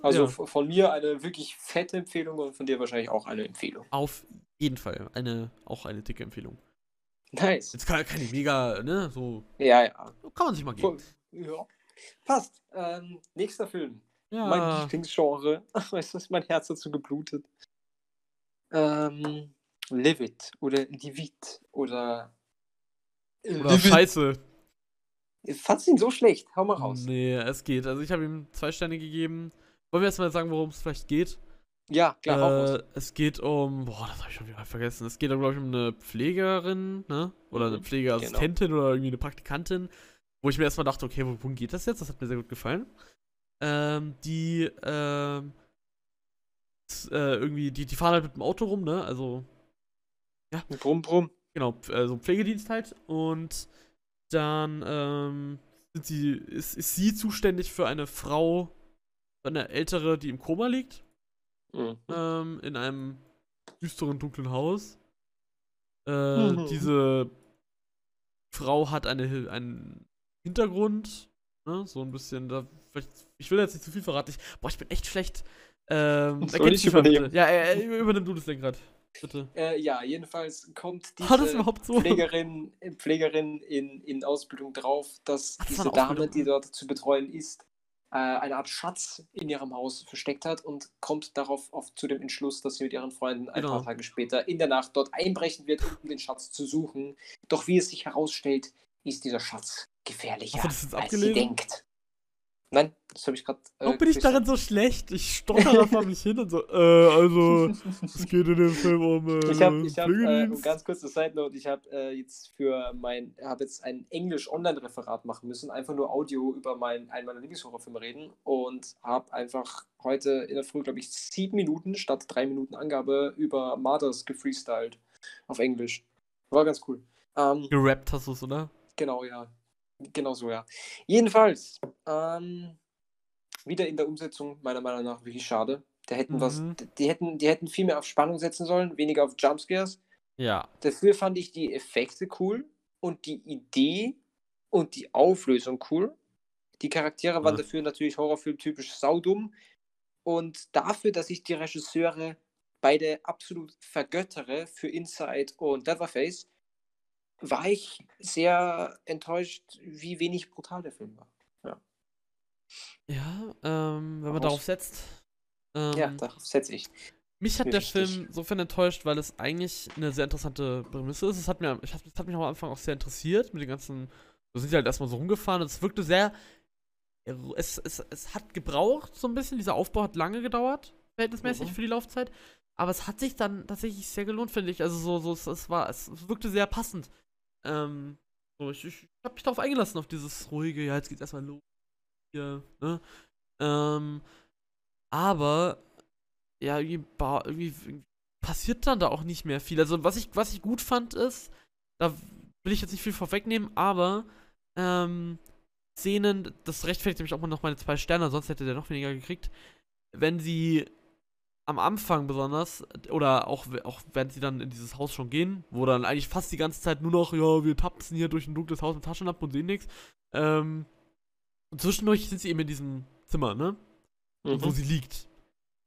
Also ja. von mir eine wirklich fette Empfehlung und von dir wahrscheinlich auch eine Empfehlung. Auf jeden Fall. Eine, auch eine dicke Empfehlung. Nice. Jetzt keine, keine mega, ne, so Ja, ja. kann man sich mal geben. Ja. Passt. Ähm, nächster Film. Ja. Mein Lieblingsgenre. Weißt du, was mein Herz dazu geblutet. Ähm, Live It oder Live It oder. äh, Oder Live It. Scheiße. Fandst du ihn so schlecht? Hau mal raus. Nee, es geht. Also ich habe ihm zwei Sterne gegeben. Wollen wir erst mal sagen, worum es vielleicht geht? Ja, klar, hau raus. äh, es geht um, boah, das habe ich schon wieder vergessen. Es geht, glaube ich, um eine Pflegerin, ne? Oder eine Mhm, Pflegeassistentin oder irgendwie eine Praktikantin. Wo ich mir erstmal dachte, okay, worum geht das jetzt? Das hat mir sehr gut gefallen. Ähm, die, ähm, äh, irgendwie, die, die fahren halt mit dem Auto rum, ne? Also, Brumm, brumm. genau, äh, so ein Pflegedienst halt. Und dann ähm, sind sie, ist, ist sie zuständig für eine Frau, eine ältere, die im Koma liegt, Mhm. ähm, in einem düsteren, dunklen Haus. Äh, Mhm. Diese Frau hat eine, einen Hintergrund, ne? so ein bisschen, da, ich will jetzt nicht zu viel verraten. Ich, boah, ich bin echt schlecht. Ähm, Soll ich übernehmen? Ja, äh, äh, übernimm du das Lenkrad. Bitte. Äh, ja, jedenfalls kommt diese so? Pflegerin, äh, Pflegerin in, in Ausbildung drauf, dass Ach, das diese Dame, die dort zu betreuen ist, äh, eine Art Schatz in ihrem Haus versteckt hat und kommt darauf auf, zu dem Entschluss, dass sie mit ihren Freunden ein Genau. paar Tage später in der Nacht dort einbrechen wird, um den Schatz zu suchen. Doch wie es sich herausstellt, ist dieser Schatz gefährlicher, als sie denkt. Nein, das habe ich gerade. Äh, Warum bin ich darin so schlecht? Ich stotter da vor mich hin und so, äh, also, (laughs) es geht in dem Film um äh, Ich habe, ich hab, äh, ganz kurze Side Note, ich habe äh, jetzt für mein, habe jetzt ein Englisch-Online-Referat machen müssen, einfach nur Audio über mein, einen meiner Lieblingshorrorfilme reden und habe einfach heute in der Früh, glaube ich, sieben Minuten statt drei Minuten Angabe über Mothers gefreestylt auf Englisch. War ganz cool. Ähm, Gerappt hast du es, oder? Genau, ja. Genau so, ja. Jedenfalls, ähm, wieder in der Umsetzung meiner Meinung nach wirklich schade. Da hätten was, Mhm. die hätten, die hätten viel mehr auf Spannung setzen sollen, weniger auf Jumpscares. Ja. Dafür fand ich die Effekte cool und die Idee und die Auflösung cool. Die Charaktere waren Ja. dafür natürlich Horrorfilm-typisch saudumm. Und dafür, dass ich die Regisseure beide absolut vergöttere für Inside und Leatherface, war ich sehr enttäuscht, wie wenig brutal der Film war. Ja, ähm, wenn man darauf setzt. Ähm, ja, darauf setze ich. Mich hat mir der. Film insofern enttäuscht, weil es eigentlich eine sehr interessante Prämisse ist. Es hat, mir, ich es hat mich am Anfang auch sehr interessiert mit den ganzen. Da sind sie halt erstmal so rumgefahren und es wirkte sehr. Es, es, es hat gebraucht, so ein bisschen. Dieser Aufbau hat lange gedauert, verhältnismäßig Mhm. für die Laufzeit. Aber es hat sich dann tatsächlich sehr gelohnt, finde ich. Also so, so es, es war, es wirkte sehr passend. Ähm, so, ich, ich habe mich darauf eingelassen, auf dieses ruhige, ja, jetzt geht's erstmal los. Hier, ne? Ähm, aber ja, irgendwie, irgendwie passiert dann da auch nicht mehr viel. Also was ich, was ich gut fand ist, da will ich jetzt nicht viel vorwegnehmen, aber ähm, Szenen, das rechtfertigt nämlich auch mal noch meine zwei Sterne, sonst hätte der noch weniger gekriegt, wenn sie am Anfang besonders, oder auch, auch wenn sie dann in dieses Haus schon gehen, wo dann eigentlich fast die ganze Zeit nur noch, ja, wir tapsen hier durch ein dunkles Haus mit Taschenlampen und sehen nichts. Ähm, und zwischendurch sind sie eben in diesem Zimmer, ne? Und wo Mhm. sie liegt.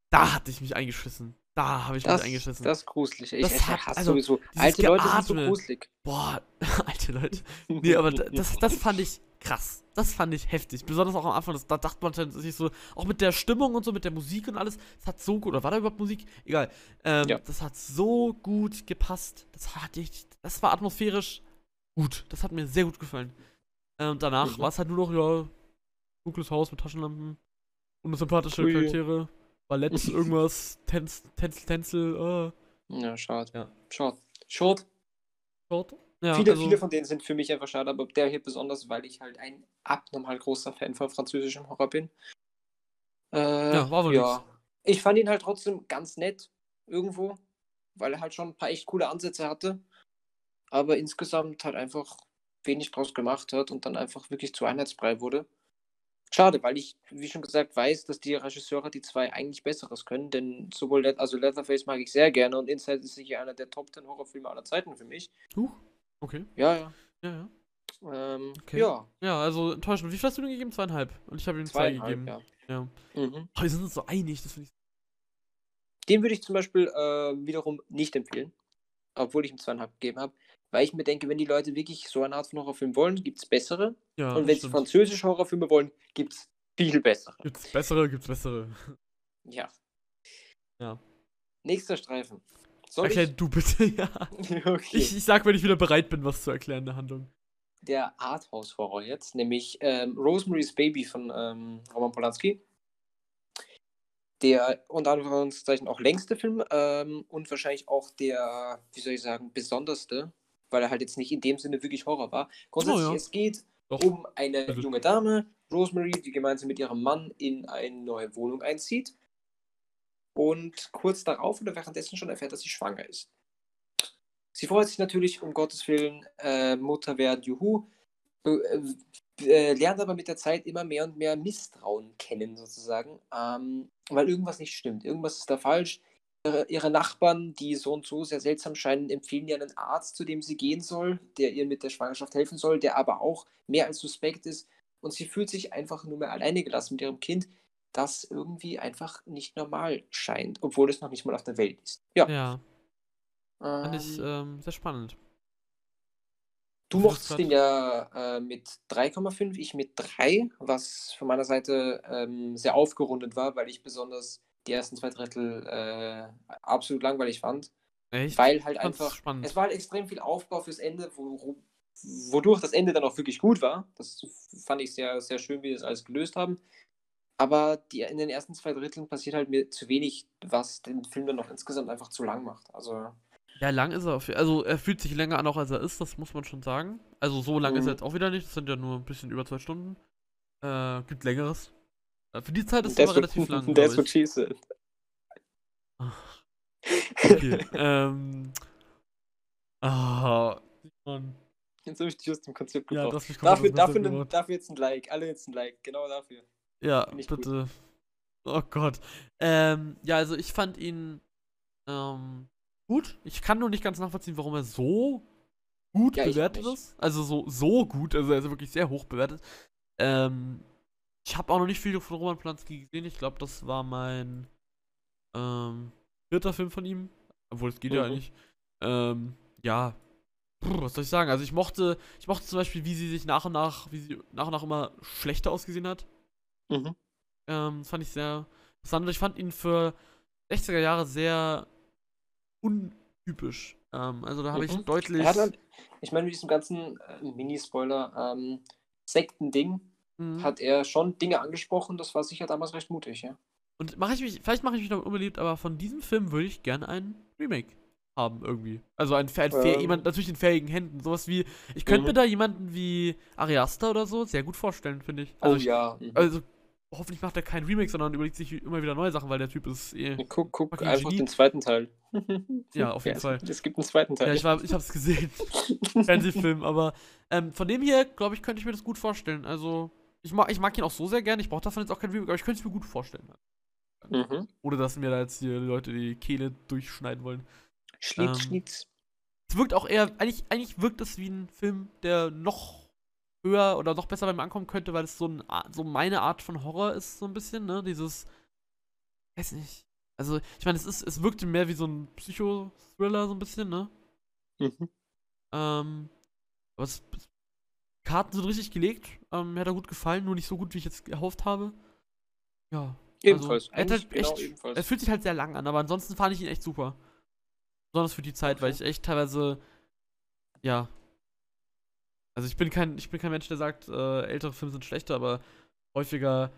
Da hatte ich mich eingeschissen. Da habe ich Das, mich eingeschissen. das ist gruselig. Ich, Das hat- hasse also, sowieso. Alte Leute sind so Geatme. gruselig. Boah, (laughs) alte Leute. (laughs) Nee, aber da- das, das fand ich krass. Das fand ich heftig. Besonders auch am Anfang. Das, da dachte man sich so, auch mit der Stimmung und so, mit der Musik und alles. Das hat so gut. Oder war da überhaupt Musik? Egal. Ähm, Ja. Das hat so gut gepasst. Das hat ich, das war atmosphärisch gut. Das hat mir sehr gut gefallen. Ähm, danach Mhm. war es halt nur noch, ja, dunkles Haus mit Taschenlampen. Unsympathische Ui. Charaktere. Ballett, (laughs) irgendwas, Tänz, Tänzel, Tänzel, äh. Ja, schade. Ja. Schade. Short. Short. Ja, viele, also- viele von denen sind für mich einfach schade, aber der hier besonders, weil ich halt ein abnormal großer Fan von französischem Horror bin. Äh, Ja, war wohl ja. Ich fand ihn halt trotzdem ganz nett irgendwo, weil er halt schon ein paar echt coole Ansätze hatte. Aber insgesamt halt einfach wenig draus gemacht hat und dann einfach wirklich zu Einheitsbrei wurde. Schade, weil ich, wie schon gesagt, weiß, dass die Regisseure die zwei eigentlich Besseres können, denn sowohl Let also Leatherface mag ich sehr gerne und Inside ist sicher einer der Top 10 Horrorfilme aller Zeiten für mich. Huch, okay. Ja, ja. Ja, ja. Ähm, Okay. Ja, Ja, also enttäuschend. Wie viel hast du denn gegeben? Zweieinhalb. Und ich habe ihm zwei gegeben. ja. Ja. Mhm. Oh, wir sind uns so einig, das finde ich. Den würde ich zum Beispiel äh, wiederum nicht empfehlen, obwohl ich ihm zweieinhalb gegeben habe, weil ich mir denke, wenn die Leute wirklich so eine Art von Horrorfilm wollen, gibt es bessere. Ja, und wenn sie stimmt. französische Horrorfilme wollen, gibt es viel bessere. Gibt's bessere, gibt's bessere. Ja. Ja. Nächster Streifen. Soll Erklär du bitte, (laughs) ja. ich? (laughs) okay. Ich, ich sag, wenn ich wieder bereit bin, was zu erklären in der Handlung. der Arthouse-Horror jetzt, nämlich ähm, Rosemary's Baby von ähm, Roman Polanski. Der unter Anführungszeichen auch längste Film ähm, und wahrscheinlich auch der, wie soll ich sagen, besonderste, weil er halt jetzt nicht in dem Sinne wirklich Horror war. Grundsätzlich, Oh ja. es geht Doch. um eine Also- junge Dame, Rosemary, die gemeinsam mit ihrem Mann in eine neue Wohnung einzieht und kurz darauf oder währenddessen schon erfährt, dass sie schwanger ist. Sie freut sich natürlich, um Gottes Willen, äh, Mutter werden, juhu, äh, äh, lernt aber mit der Zeit immer mehr und mehr Misstrauen kennen, sozusagen, ähm, weil irgendwas nicht stimmt. Irgendwas ist da falsch. Ihre, Nachbarn, die so und so sehr seltsam scheinen, empfehlen ihr einen Arzt, zu dem sie gehen soll, der ihr mit der Schwangerschaft helfen soll, der aber auch mehr als suspekt ist. Und sie fühlt sich einfach nur mehr alleine gelassen mit ihrem Kind, das irgendwie einfach nicht normal scheint, obwohl es noch nicht mal auf der Welt ist. Ja. Ja, fand ich ähm, ähm, sehr spannend. Du mochtest den ja äh, mit 3,5, ich mit 3, was von meiner Seite ähm, sehr aufgerundet war, weil ich besonders die ersten zwei Drittel äh, absolut langweilig fand. Echt? Weil halt einfach, spannend. es war halt extrem viel Aufbau fürs Ende, wo, wodurch das Ende dann auch wirklich gut war. Das fand ich sehr, sehr schön, wie sie das alles gelöst haben. Aber die, in den ersten zwei Dritteln passiert halt mir zu wenig, was den Film dann noch insgesamt einfach zu lang macht. Also, Ja, lang ist er auf Also, er fühlt sich länger an, auch als er ist, das muss man schon sagen. Also, so lang ist Mhm. er jetzt auch wieder nicht. Das sind ja nur ein bisschen über zwei Stunden. Äh, gibt längeres. Äh, Für die Zeit ist es aber relativ lang. That's what she said. Okay, ähm. Ah. Mann. Jetzt habe ich dich aus dem Konzept Ja, gebracht. das mich Dafür, dafür, gebracht. dafür jetzt ein Like. Alle jetzt ein Like. Genau dafür. Ja, ich gut. bitte. Oh Gott. Ähm, ja, also ich fand ihn ähm, gut. Ich kann nur nicht ganz nachvollziehen, warum er so gut Ja, bewertet ist. Also so, so gut, also er ist wirklich sehr hoch bewertet. Ähm, ich habe auch noch nicht viel von Roman Polanski gesehen. Ich glaube, das war mein ähm, vierter Film von ihm. Obwohl, es geht ja Mhm. eigentlich. Ähm, ja. Puh, was soll ich sagen? Also ich mochte, ich mochte zum Beispiel, wie sie sich nach und nach, wie sie nach und nach immer schlechter ausgesehen hat. Mhm. Ähm, das fand ich sehr interessant. Ich fand ihn für 60er Jahre sehr untypisch. Ähm, also da habe ich Mhm. deutlich. Halt, ich meine, mit diesem ganzen äh, Mini-Spoiler, ähm, Sekten-Ding, Mhm. hat er schon Dinge angesprochen. Das war sicher damals recht mutig, ja. Und mache ich mich, vielleicht mache ich mich damit unbeliebt, aber von diesem Film würde ich gerne ein Remake haben irgendwie. Also ein, ein Ähm. jemand natürlich in fähigen Händen. Sowas wie, ich könnte Mhm. mir da jemanden wie Ariasta oder so sehr gut vorstellen, finde ich. Also, oh ich, ja. Mhm. also hoffentlich macht er kein Remake, sondern überlegt sich immer wieder neue Sachen, weil der Typ ist eh. guck guck fucking einfach Genie. den zweiten Teil. (laughs) Ja, auf jeden es Fall. Es gibt einen zweiten Teil. Ja, ich, war, ich hab's gesehen. (laughs) Fernsehfilm, aber ähm, von dem hier, glaube ich, könnte ich mir das gut vorstellen. Also, ich mag, ich mag ihn auch so sehr gerne. Ich brauche davon jetzt auch kein Remake, aber ich könnte es mir gut vorstellen. mhm. Ohne dass mir da jetzt hier Leute die Kehle durchschneiden wollen. Schnitz, Ähm, Schnitz. Es wirkt auch eher, eigentlich, eigentlich wirkt es wie ein Film, der noch höher oder noch besser bei mir ankommen könnte, weil es so, ein, so meine Art von Horror ist, so ein bisschen, ne? Dieses, weiß nicht. Also, ich meine, es ist, es wirkte mehr wie so ein Psycho-Thriller, so ein bisschen, ne? Mhm. Ähm, aber es, es, Karten sind richtig gelegt. Ähm, mir hat er gut gefallen, nur nicht so gut, wie ich jetzt erhofft habe. Ja. Ebenfalls. Also, er halt genau echt, ebenfalls. es fühlt sich halt sehr lang an, aber ansonsten fand ich ihn echt super. Besonders für die Zeit, weil ich Okay. echt teilweise, ja. Also ich bin kein, ich bin kein Mensch, der sagt, äh, ältere Filme sind schlechter, aber häufiger,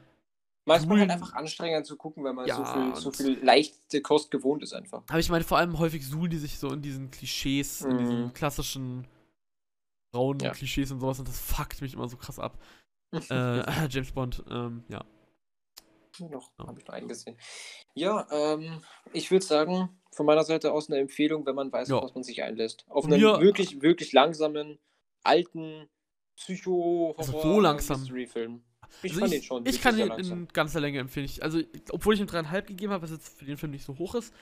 Manchmal halt einfach anstrengend zu gucken, weil man Ja, so, viel, so viel leichte Kost gewohnt ist einfach. aber ich meine vor allem häufig suhlen die sich so in diesen Klischees, in diesen Mhm. klassischen braunen Ja. Klischees und sowas und das fuckt mich immer so krass ab. (laughs) äh, (laughs) James Bond, ähm, ja. noch, Ja. habe ich noch einen gesehen. Ja, ähm, ich würde sagen, von meiner Seite aus eine Empfehlung, wenn man weiß, Ja. auf was man sich einlässt. Auf Von einen mir- wirklich, wirklich langsamen, alten psycho so langsam. Mystery-Film. Ich Also fand ich, ihn schon ich kann langsam. in ganzer Länge empfehlen. Ich, also, obwohl ich ihm dreieinhalb gegeben habe, was jetzt für den Film nicht so hoch ist,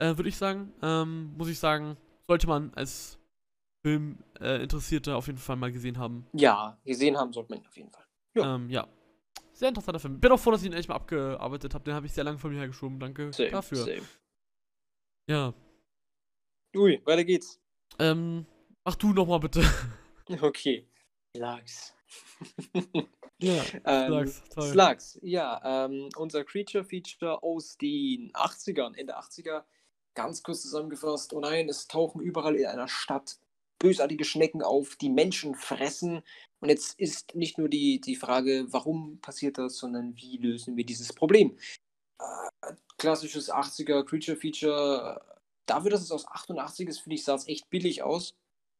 äh, würde ich sagen, ähm, muss ich sagen, sollte man als Filminteressierter auf jeden Fall mal gesehen haben. Ja, gesehen haben sollte man ihn auf jeden Fall. Ja. Ähm, ja. Sehr interessanter Film. Bin auch froh, dass ich ihn echt mal abgearbeitet habe. Den habe ich sehr lange von mir hergeschoben. Danke Same, dafür. same. Ja. Ui, weiter geht's. Ähm, mach du nochmal bitte. (laughs) Okay. Slugs. (laughs) ja, (laughs) ähm, Slugs, toll. Slugs, ja. Ähm, unser Creature-Feature aus den 80ern, Ende 80er. Ganz kurz zusammengefasst. Oh nein, es tauchen überall in einer Stadt bösartige Schnecken auf, die Menschen fressen. Und jetzt ist nicht nur die, die Frage, warum passiert das, sondern wie lösen wir dieses Problem? Äh, klassisches 80er Creature-Feature. Dafür, dass es aus 88 ist, finde ich, sah es echt billig aus.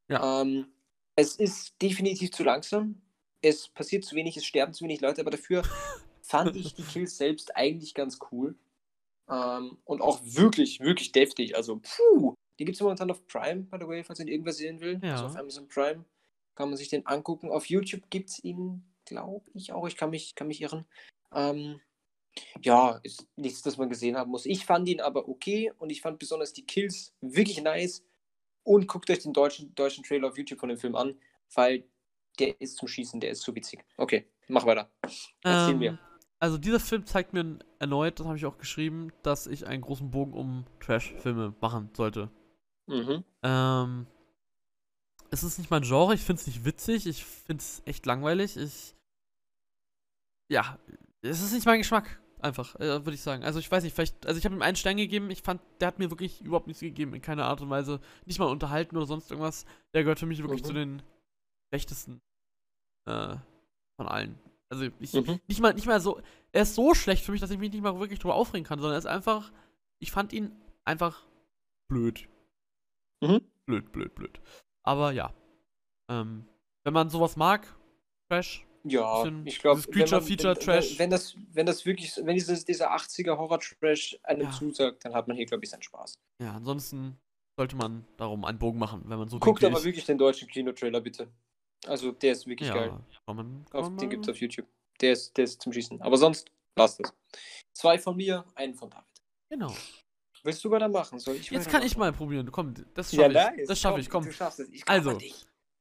Ja. Ähm, es ist definitiv zu langsam. Es passiert zu wenig, es sterben zu wenig Leute, aber dafür (laughs) fand ich die Kills selbst eigentlich ganz cool. Ähm, und auch wirklich, wirklich deftig. Also, puh. Die gibt es momentan auf Prime, by the way, falls ihn irgendwer sehen will. Ja. Also auf Amazon Prime kann man sich den angucken. Auf YouTube gibt es ihn, glaube ich, auch. Ich kann mich, kann mich irren. Ähm, ja, ist nichts, das man gesehen haben muss. Ich fand ihn aber okay und ich fand besonders die Kills wirklich nice. Und guckt euch den deutschen, deutschen Trailer auf YouTube von dem Film an, weil der ist zum Schießen, der ist so witzig. Okay, mach weiter. Erzähl Ähm, mir. Also dieser Film zeigt mir erneut, das habe ich auch geschrieben, dass ich einen großen Bogen um Trash-Filme machen sollte. Mhm. Ähm, es ist nicht mein Genre, ich finde es nicht witzig, ich finde es echt langweilig. Ich. Ja, es ist nicht mein Geschmack, einfach, äh, würde ich sagen. Also ich weiß nicht, vielleicht, also ich habe ihm einen Stern gegeben, ich fand, der hat mir wirklich überhaupt nichts gegeben, in keiner Art und Weise. Nicht mal unterhalten oder sonst irgendwas. Der gehört für mich wirklich Mhm. zu den schlechtesten äh, von allen. Also ich, Mhm. nicht mal, nicht mal so, er ist so schlecht für mich, dass ich mich nicht mal wirklich drüber aufregen kann, sondern er ist einfach, ich fand ihn einfach blöd. Mhm. Blöd, blöd, blöd. Aber ja. Ähm, wenn man sowas mag, Trash, Ja, ich glaube, Trash. Wenn das, wenn das wirklich, wenn dieses, dieser 80er Horror-Trash einem Ja. zusagt, dann hat man hier, glaube ich, seinen Spaß. ja, ansonsten sollte man darum einen Bogen machen, wenn man so Guckt aber ich. wirklich den deutschen Kinotrailer, bitte. Also, der ist wirklich ja, geil. Kann man, kann Auf, man den mal- gibt es auf YouTube. Der ist, der ist zum Schießen. Aber sonst, lasst es. Zwei von mir, einen von David. Genau. Willst du weitermachen? Soll ich Jetzt kann ich weitermachen? mal probieren. Komm, das Ja, schaffe ich. nice. Das schaffe ich, komm. Du schaffst es. Ich Also.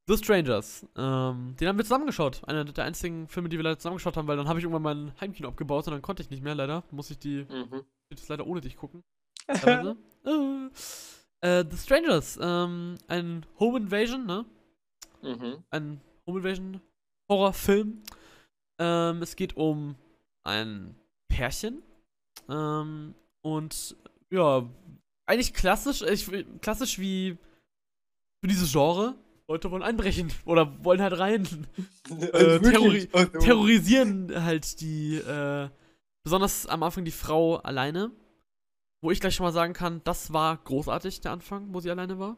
The Strangers. Ähm, den haben wir zusammengeschaut. Einer der einzigen Filme, die wir leider zusammengeschaut haben, weil dann habe ich irgendwann mein Heimkino abgebaut und dann konnte ich nicht mehr, leider. Muss ich die Mhm. jetzt leider ohne dich gucken. (laughs) äh, äh, The Strangers. Ähm, ein Home Invasion, ne? mhm. Ein Home Invasion Horrorfilm. Ähm, es geht um ein Pärchen. Ähm, und ja, eigentlich klassisch, ich, klassisch wie für dieses Genre. Leute wollen einbrechen (laughs) oder wollen halt rein. (laughs) Äh, terrori Also, terrorisieren halt die, äh, besonders am Anfang die Frau alleine. Wo ich gleich schon mal sagen kann, das war großartig, der Anfang, wo sie alleine war.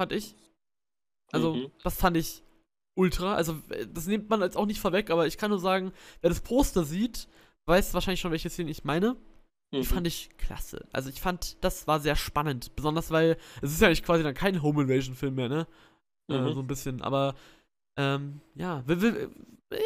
Fand ich. Also, Mhm. das fand ich ultra. Also, äh, das nimmt man jetzt auch nicht vorweg, aber ich kann nur sagen, wer das Poster sieht, weiß wahrscheinlich schon, welche Szene ich meine. Die Mhm. fand ich klasse. Also, ich fand, das war sehr spannend. Besonders, weil es ist ja nicht quasi dann kein Home Invasion-Film mehr, ne? Äh, Mhm. so ein bisschen. Aber, ähm, ja.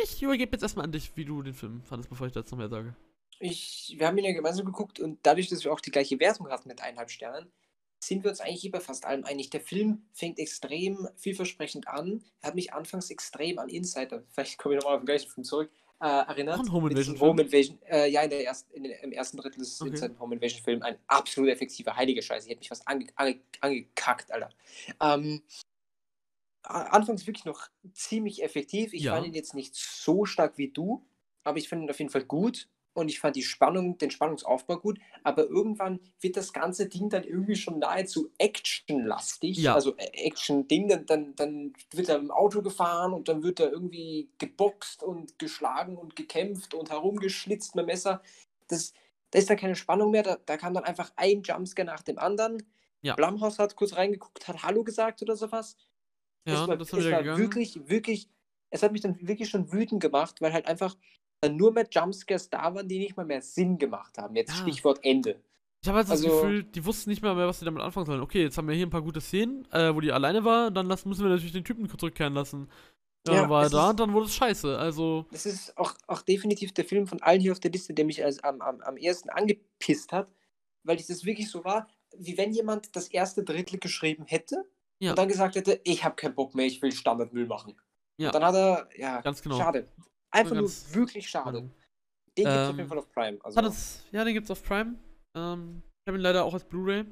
Ich übergebe jetzt erstmal an dich, wie du den Film fandest, bevor ich dazu noch mehr sage. Ich, wir haben ihn ja gemeinsam geguckt und dadurch, dass wir auch die gleiche Wertung hatten mit eineinhalb Sternen, sind wir uns eigentlich bei fast allem einig. Der Film fängt extrem vielversprechend an. Er hat mich anfangs extrem an Insider, (laughs) vielleicht komme ich nochmal auf den gleichen Film zurück, äh, erinnert. Auch ein Home Invasion-Film? Home Invasion. Äh, ja, in der ersten, in, der- im ersten Drittel ist Okay. Ein Home Invasion Film ein absolut effektiver, heiliger Scheiß. Ich hätte mich fast ange, ange, angekackt, Alter. Ähm, anfangs wirklich noch ziemlich effektiv. Ich Ja. fand ihn jetzt nicht so stark wie du, aber ich fand ihn auf jeden Fall gut und ich fand die Spannung, den Spannungsaufbau gut, aber irgendwann wird das ganze Ding dann irgendwie schon nahezu actionlastig. Ja. Also äh, Action-Ding, dann, dann, dann wird er im Auto gefahren und dann wird er irgendwie geboxt und geschlagen und gekämpft und herumgeschlitzt mit dem Messer. Das, da ist dann keine Spannung mehr, da, da kam dann einfach ein Jumpscare nach dem anderen. Ja. Blumhaus hat kurz reingeguckt, hat Hallo gesagt oder sowas. Ja, es war, das es war gegangen. wirklich, wirklich, es hat mich dann wirklich schon wütend gemacht, weil halt einfach nur mehr Jumpscares da waren, die nicht mal mehr Sinn gemacht haben. Jetzt Ja. Stichwort Ende. Ich habe halt das Also- Gefühl, die wussten nicht mehr, mehr, was sie damit anfangen sollen. Okay, jetzt haben wir hier ein paar gute Szenen, äh, wo die alleine war, dann lassen, müssen wir natürlich den Typen zurückkehren lassen. Ja, Ja, war er es da ist- und dann wurde es scheiße. Also, Das ist auch, auch definitiv der Film von allen hier auf der Liste, der mich als, am, am, am ersten angepisst hat, weil das wirklich so war, wie wenn jemand das erste Drittel geschrieben hätte Ja. und dann gesagt hätte, ich habe keinen Bock mehr, ich will Standardmüll machen. Ja. Und dann hat er, ja, Ganz genau. schade. Einfach nur wirklich schade. Den gibt es auf Ähm, jeden Fall auf Prime. Also, Hat es, ja, den gibt's auf Prime. Ähm, ich habe ihn leider auch als Blu-ray.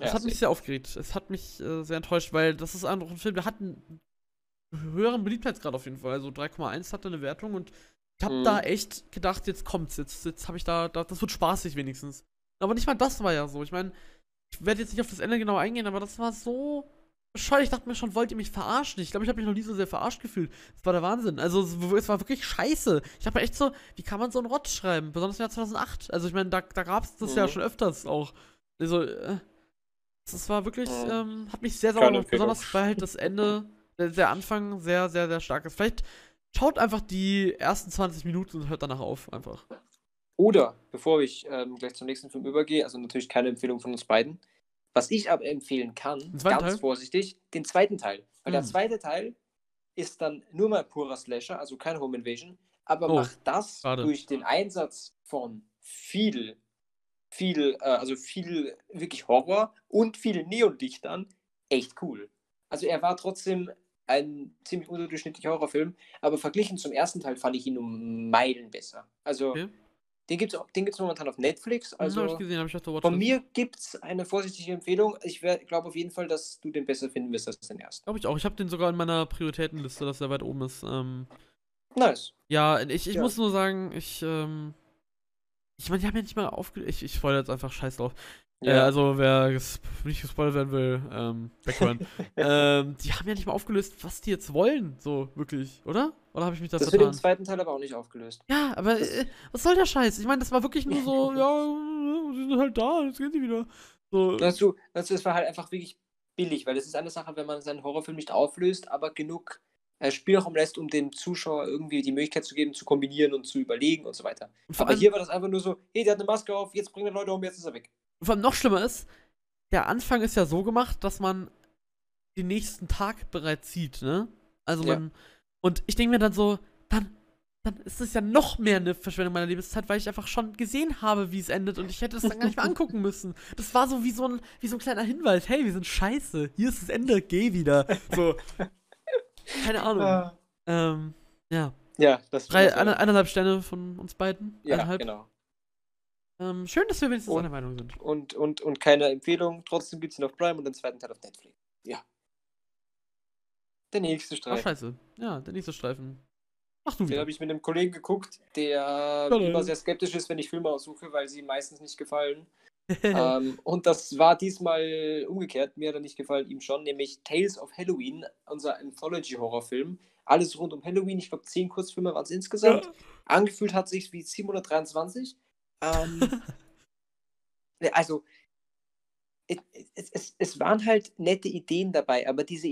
Es ja, hat mich sehr aufgeregt. Es hat mich äh, sehr enttäuscht, weil das ist einfach ein Film, der hat einen höheren Beliebtheitsgrad auf jeden Fall. Also 3,1 hat er eine Wertung und ich habe Mhm. da echt gedacht, jetzt kommt's. Jetzt, jetzt habe ich da, da, das wird spaßig wenigstens. Aber nicht mal das war ja so. Ich meine, ich werde jetzt nicht auf das Ende genau eingehen, aber das war so bescheuert. Ich dachte mir schon, wollt ihr mich verarschen? Ich glaube, ich habe mich noch nie so sehr verarscht gefühlt. Das war der Wahnsinn. Also, es, es war wirklich scheiße. Ich dachte mir echt so, wie kann man so einen Rott schreiben? Besonders im Jahr 2008. Also, ich meine, da, da gab es das ja Mhm. schon öfters auch. Also, äh, das war wirklich, Mhm. ähm, hat mich sehr sauer Keine gemacht. Empfehlung. Besonders, weil halt das Ende, der, der Anfang sehr, sehr, sehr stark ist. Vielleicht schaut einfach die ersten 20 Minuten und hört danach auf. Einfach. Oder, bevor ich ähm, gleich zum nächsten Film übergehe, also natürlich keine Empfehlung von uns beiden, was ich aber empfehlen kann, ganz Teil? vorsichtig, den zweiten Teil. Weil der Hm. zweite Teil ist dann nur mal purer Slasher, also kein Home Invasion, aber Oh, macht das schade. durch den Einsatz von viel, viel, äh, also viel wirklich Horror und viel Neonlichtern echt cool. Also er war trotzdem ein ziemlich unterdurchschnittlicher Horrorfilm, aber verglichen zum ersten Teil fand ich ihn um Meilen besser. Also Okay. Den gibt es den gibt's momentan auf Netflix. Also, Also ich gesehen, habe ich auf der Watchlist. von mir gibt es eine vorsichtige Empfehlung. Ich glaube auf jeden Fall, dass du den besser finden wirst als den ersten. Glaube ich auch. Ich habe den sogar in meiner Prioritätenliste, dass er weit oben ist. Ähm, Nice. ja, ich, ich Ja. muss nur sagen, ich, ähm, ich meine, die haben ja nicht mal aufge... Ich, ich spoilere jetzt einfach scheiß drauf. Äh, also, wer ges nicht gespoilert werden will, ähm, weghören. (laughs) ähm, die haben ja nicht mal aufgelöst, was die jetzt wollen, so, wirklich, oder? Oder habe ich mich da das wird im zweiten Teil aber auch nicht aufgelöst. Ja, aber äh, was soll der Scheiß? Ich meine, das war wirklich nur (laughs) so, ja, sie sind halt da, jetzt gehen sie wieder. So, Dazu, dazu, es war halt einfach wirklich billig, weil es ist eine Sache, wenn man seinen Horrorfilm nicht auflöst, aber genug äh, Spielraum lässt, um dem Zuschauer irgendwie die Möglichkeit zu geben, zu kombinieren und zu überlegen und so weiter. und vor Aber allem, hier war das einfach nur so, hey, der hat eine Maske auf, jetzt bringen wir Leute um, jetzt ist er weg. Vor allem noch schlimmer ist, der Anfang ist ja so gemacht, dass man den nächsten Tag bereits sieht, ne? Also Ja. man, und ich denke mir dann so, dann, dann ist es ja noch mehr eine Verschwendung meiner Lebenszeit, weil ich einfach schon gesehen habe, wie es endet und ich hätte es dann gar nicht mehr (laughs) angucken müssen. Das war so wie so ein, wie so ein kleiner Hinweis, hey, wir sind scheiße, hier ist das Ende, geh wieder. So. (laughs) Keine Ahnung. Ähm, ja. Ja, das Drei, eine, eineinhalb Sterne von uns beiden. Ja, eineinhalb. genau. Ähm, schön, dass wir wenigstens Und- einer Meinung sind. Und, und, und keine Empfehlung, trotzdem gibt es ihn auf Prime und den zweiten Teil auf Netflix. Ja. Der nächste Ach, Streifen. scheiße. Ja, der nächste Streifen. Mach du Den habe ich mit einem Kollegen geguckt, der Hallo. immer sehr skeptisch ist, wenn ich Filme aussuche, weil sie ihm meistens nicht gefallen. (laughs) ähm, und das war diesmal umgekehrt. Mir hat er nicht gefallen, ihm schon, nämlich Tales of Halloween, unser Anthology-Horrorfilm. Alles rund um Halloween. Ich glaube, zehn Kurzfilme waren es insgesamt. Angefühlt hat sich wie 723. Ähm, (laughs) ne, also, es, es, es, waren halt nette Ideen dabei, aber diese,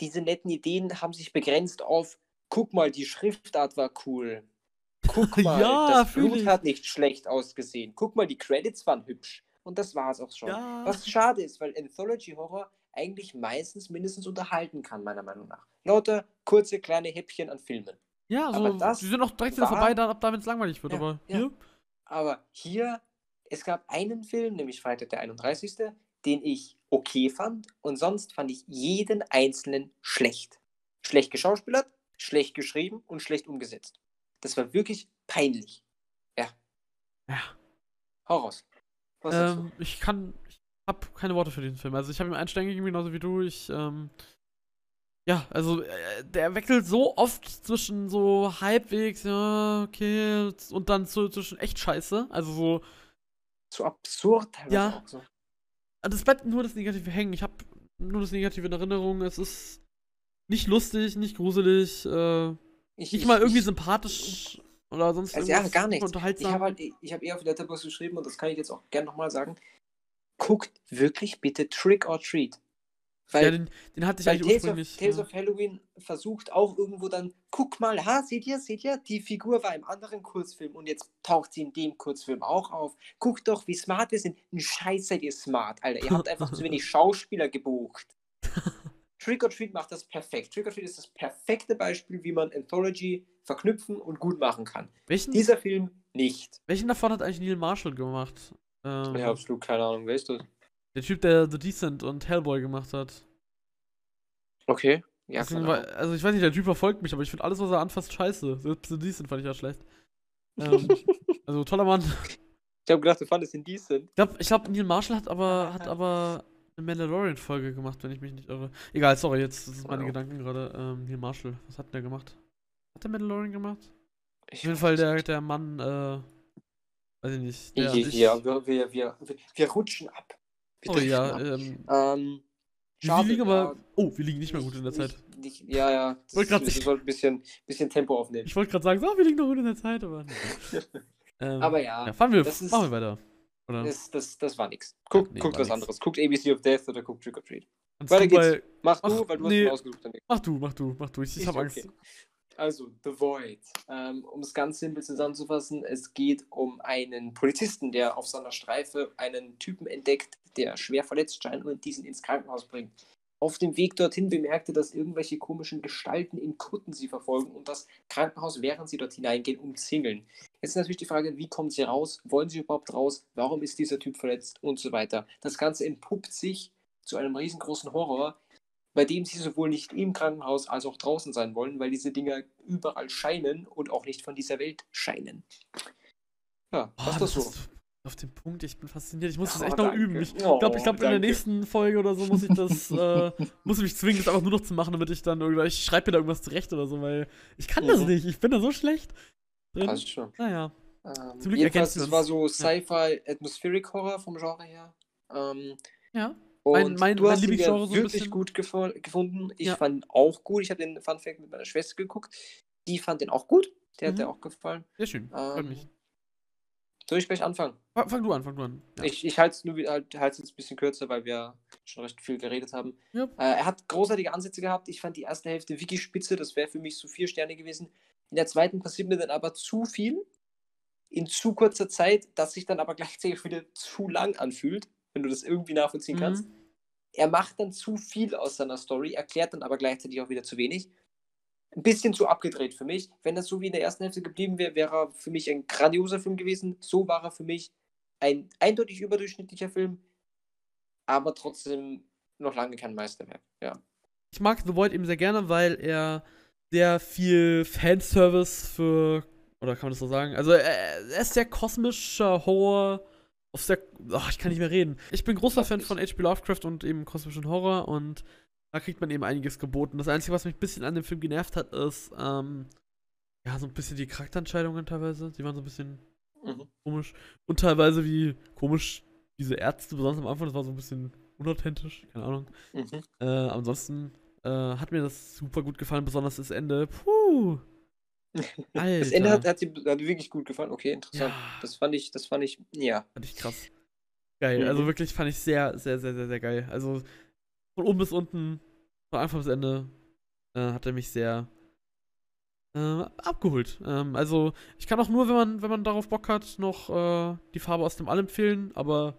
diese netten Ideen haben sich begrenzt auf, guck mal, die Schriftart war cool. Guck (laughs) mal, Ja, das Blut ich. hat nicht schlecht ausgesehen. Guck mal, die Credits waren hübsch. Und das war es auch schon. Ja. Was schade ist, weil Anthology Horror eigentlich meistens mindestens unterhalten kann, meiner Meinung nach. Lauter kurze, kleine Häppchen an Filmen. Ja, Aber so, das die sind auch direkt wieder vorbei, dann, ab da, wenn es langweilig wird. Ja, aber ja. Aber hier, es gab einen Film, nämlich Freitag der 31., den ich okay fand und sonst fand ich jeden einzelnen schlecht. Schlecht geschauspielert, schlecht geschrieben und schlecht umgesetzt. Das war wirklich peinlich. Ja. Ja. Hau raus. Ähm, ich kann, ich habe keine Worte für diesen Film. Also ich habe Stern gegeben, genauso wie du. Ich, ähm, ja, also äh, der wechselt so oft zwischen so halbwegs, ja, okay, und dann zu, zwischen echt scheiße. Also so? So absurd Ja. so. Also es bleibt nur das Negative hängen. Ich habe nur das Negative in Erinnerung. Es ist nicht lustig, nicht gruselig, äh, Ich, nicht ich, mal irgendwie ich, sympathisch oder sonst Also ja, gar nichts. Ich habe halt, ich habe eher auf Letterboxd geschrieben und das kann ich jetzt auch gerne nochmal sagen. Guckt wirklich bitte Trick or Treat. Weil, ja, den, den hatte ich eigentlich Tales, of, ursprünglich. Tales ja. of Halloween versucht auch irgendwo dann, guck mal, ha, seht ihr, seht ihr, die Figur war im anderen Kurzfilm und jetzt taucht sie in dem Kurzfilm auch auf. Guckt doch, wie smart wir sind. Ein Scheiß seid ihr smart, Alter. Ihr habt einfach zu wenig (laughs) Schauspieler gebucht. (laughs) Trick or Treat macht das perfekt. Trick or Treat ist das perfekte Beispiel, wie man Anthology verknüpfen und gut machen kann. welchen, Dieser Film nicht. welchen davon hat eigentlich Neil Marshall gemacht? Ähm, Ich habe absolut keine Ahnung, wer ist das? Der Typ, der The Decent und Hellboy gemacht hat. Okay. Ja, Deswegen war, also ich weiß nicht, der Typ verfolgt mich, aber ich finde alles, was er anfasst, scheiße. Selbst The Decent fand ich ja schlecht. Ähm, (laughs) also toller Mann. Ich habe gedacht, du fandest ihn decent. Ich glaube, ich glaub, Neil Marshall hat aber, hat aber eine Mandalorian-Folge gemacht, wenn ich mich nicht irre. Egal, sorry, jetzt das sind meine Wow. Gedanken gerade. Ähm, Neil Marshall, was hat denn der gemacht? Hat der Mandalorian gemacht? Ich Auf jeden Fall der, der Mann, äh, weiß ich nicht. Der, Ja, ich, ja wir, wir, wir, wir rutschen ab. Oh ja, ähm, Ähm, wir liegen aber, oh, wir liegen nicht mehr gut in der Zeit. Nicht, ja, ja. Das, Wollte grad wir sagen. sollten ein bisschen, bisschen Tempo aufnehmen. Ich wollte gerade sagen, so, wir liegen noch gut in der Zeit, aber. (laughs) ähm, Aber ja, ja, fahren wir, das ist- machen wir weiter. Oder? das, das, das war nix. Guckt, Nee, guckt was nix. anderes. Guckt ABC of Death oder guckt Trick or Treat. Weiter geht's. Mach Ach, du, weil du nee. hast ihn ausgesucht. Mach du, mach du, mach du. Ich, ich hab (laughs) Ich- Angst. Also, The Void. Ähm, um es ganz simpel zusammenzufassen, es geht um einen Polizisten, der auf seiner Streife einen Typen entdeckt, der schwer verletzt scheint und diesen ins Krankenhaus bringt. Auf dem Weg dorthin bemerkte, dass irgendwelche komischen Gestalten in Kutten sie verfolgen und das Krankenhaus, während sie dort hineingehen, umzingeln. Jetzt ist natürlich die Frage, wie kommen sie raus? Wollen sie überhaupt raus? Warum ist dieser Typ verletzt? Und so weiter. Das Ganze entpuppt sich zu einem riesengroßen Horror, bei dem sie sowohl nicht im Krankenhaus als auch draußen sein wollen, weil diese Dinger überall scheinen und auch nicht von dieser Welt scheinen. Ja, Boah, was das so? ist auf den Punkt, ich bin fasziniert. Ich muss das Oh, echt noch danke. üben. Ich Oh, glaube, ich glaub, in der nächsten Folge oder so muss ich das, (laughs) äh, muss ich mich zwingen, das einfach nur noch zu machen, damit ich dann irgendwie, ich schreibe mir da irgendwas zurecht oder so, weil ich kann das Mhm. nicht. Ich bin da so schlecht. Drin. Passt schon. Naja. Ähm, Zum Glück jedenfalls, es war so Sci-Fi Atmospheric Horror vom Genre her. Ähm, Ja. Und Mein- mein- du mein hast ihn ja so wirklich gut gefo- gefunden. Ich Ja. fand ihn auch gut. Ich habe den Fun Fact mit meiner Schwester geguckt. Die fand den auch gut. Der hat Mhm. dir auch gefallen. Sehr schön. Freut Ähm, mich. soll ich gleich anfangen? Fang, du an, fang du an. Ja. Ich, ich halte es nur halt, halt's jetzt ein bisschen kürzer, weil wir schon recht viel geredet haben. Ja. Äh, er hat großartige Ansätze gehabt. Ich fand die erste Hälfte wirklich spitze. Das wäre für mich so vier Sterne gewesen. In der zweiten passiert mir dann aber zu viel in zu kurzer Zeit, dass sich dann aber gleichzeitig wieder zu lang anfühlt, wenn du das irgendwie nachvollziehen kannst. Mhm. Er macht dann zu viel aus seiner Story, erklärt dann aber gleichzeitig auch wieder zu wenig. Ein bisschen zu abgedreht für mich. Wenn das so wie in der ersten Hälfte geblieben wäre, wäre er für mich ein grandioser Film gewesen. So war er für mich ein eindeutig überdurchschnittlicher Film, aber trotzdem noch lange kein Meisterwerk. Ja. Ich mag The Void eben sehr gerne, weil er sehr viel Fanservice für, oder kann man das so sagen? Also er, er ist sehr kosmischer Horror auf sehr, ach, ich kann nicht mehr reden. Ich bin großer Fan von H.P. Lovecraft und eben kosmischen Horror und da kriegt man eben einiges geboten. Das Einzige, was mich ein bisschen an dem Film genervt hat, ist, ähm, ja, so ein bisschen die Charakterentscheidungen teilweise. Die waren so ein bisschen Mhm. komisch. Und teilweise wie komisch diese Ärzte, besonders am Anfang, das war so ein bisschen unauthentisch, keine Ahnung. Mhm. Äh, ansonsten äh, hat mir das super gut gefallen, besonders das Ende. Puh. Alter. Das Ende hat, hat dir hat wirklich gut gefallen. Okay, interessant. Ja. Das fand ich, das fand ich, ja. Fand ich krass. Geil. Also Mhm. wirklich fand ich sehr, sehr, sehr, sehr, sehr geil. Also von oben bis unten, von Anfang bis Ende, äh, hat er mich sehr äh, abgeholt. Ähm, also ich kann auch nur, wenn man, wenn man darauf Bock hat, noch äh, die Farbe aus dem All empfehlen, aber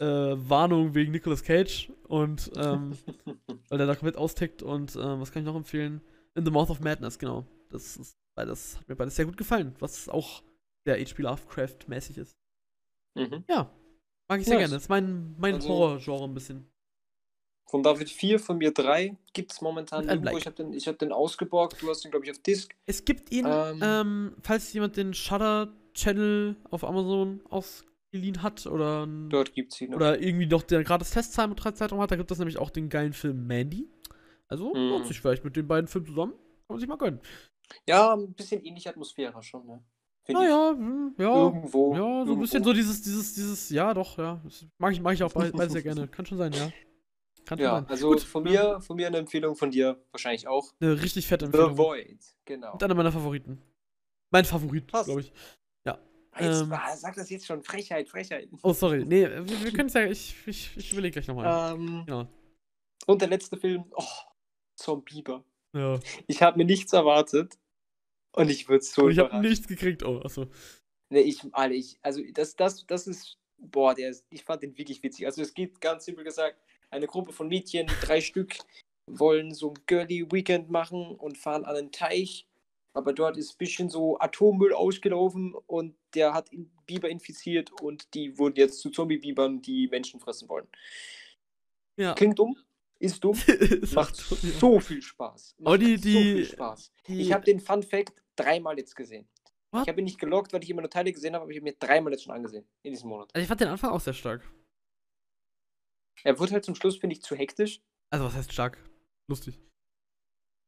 äh, Warnung wegen Nicolas Cage und ähm, (laughs) weil der da komplett austickt und äh, was kann ich noch empfehlen? In the Mouth of Madness, genau. Das ist beides, hat mir beides sehr gut gefallen, was auch der H.P. Lovecraft-mäßig ist. mhm. Ja, mag ich sehr Nice. gerne. Das ist mein, mein Also- Horror-Genre ein bisschen. Von David 4, von mir 3 gibt es momentan irgendwo. Ich habe den, ich hab den ausgeborgt. Du hast den, glaube ich, auf Disk. Es gibt ihn, Ähm. ähm, falls jemand den Shudder-Channel auf Amazon ausgeliehen hat oder, Dort gibt es ihn. noch. oder irgendwie noch der gratis Testzeitraum hat, da gibt es nämlich auch den geilen Film Mandy. Also Mhm. lohnt sich vielleicht mit den beiden Filmen zusammen. Kann man sich mal gönnen. Ja, ein bisschen ähnliche Atmosphäre schon, ne? Naja, hm, ja. Irgendwo. Ja, so ein irgendwo. bisschen so dieses, dieses, dieses, ja, doch, ja. Das mag ich, mag ich auch beide beide sehr gerne. Kann schon sein, ja. Kann schon Ja, sein. also Gut, von ja. mir, von mir eine Empfehlung, von dir wahrscheinlich auch. Eine richtig fette The Empfehlung. Void, genau. Und einer meiner Favoriten. Mein Favorit, glaube ich. Jetzt, ähm, ah, sag das jetzt schon, Frechheit, Frechheit. Oh, sorry. Nee, wir, wir können es ja, ich, ich, ich überlege gleich nochmal. Ähm, Genau. Und der letzte Film, oh, Zombieber. Ja. Ich habe mir nichts erwartet. Und ich würde so Und ich habe nichts gekriegt. Oh, achso. Nee, ich, Alter, ich, also das, das, das ist, boah, der ist, ich fand den wirklich witzig. Also es geht ganz simpel gesagt, eine Gruppe von Mädchen, drei (laughs) Stück, wollen so ein girly Weekend machen und fahren an einen Teich. Aber dort ist ein bisschen so Atommüll ausgelaufen und der hat Biber infiziert und die wurden jetzt zu Zombie-Bibern, die Menschen fressen wollen. Ja. Klingt dumm, ist dumm, (laughs) macht so, viel Spaß. Aber die- Macht so viel die- Spaß. Die- Ich habe den Fun Fact dreimal jetzt gesehen. What? Ich habe ihn nicht gelockt, weil ich immer nur Teile gesehen habe, aber ich habe mir dreimal jetzt schon angesehen in diesem Monat. Also ich fand den Anfang auch sehr stark. Er wird halt zum Schluss, finde ich, zu hektisch, Also, was heißt stark? Lustig.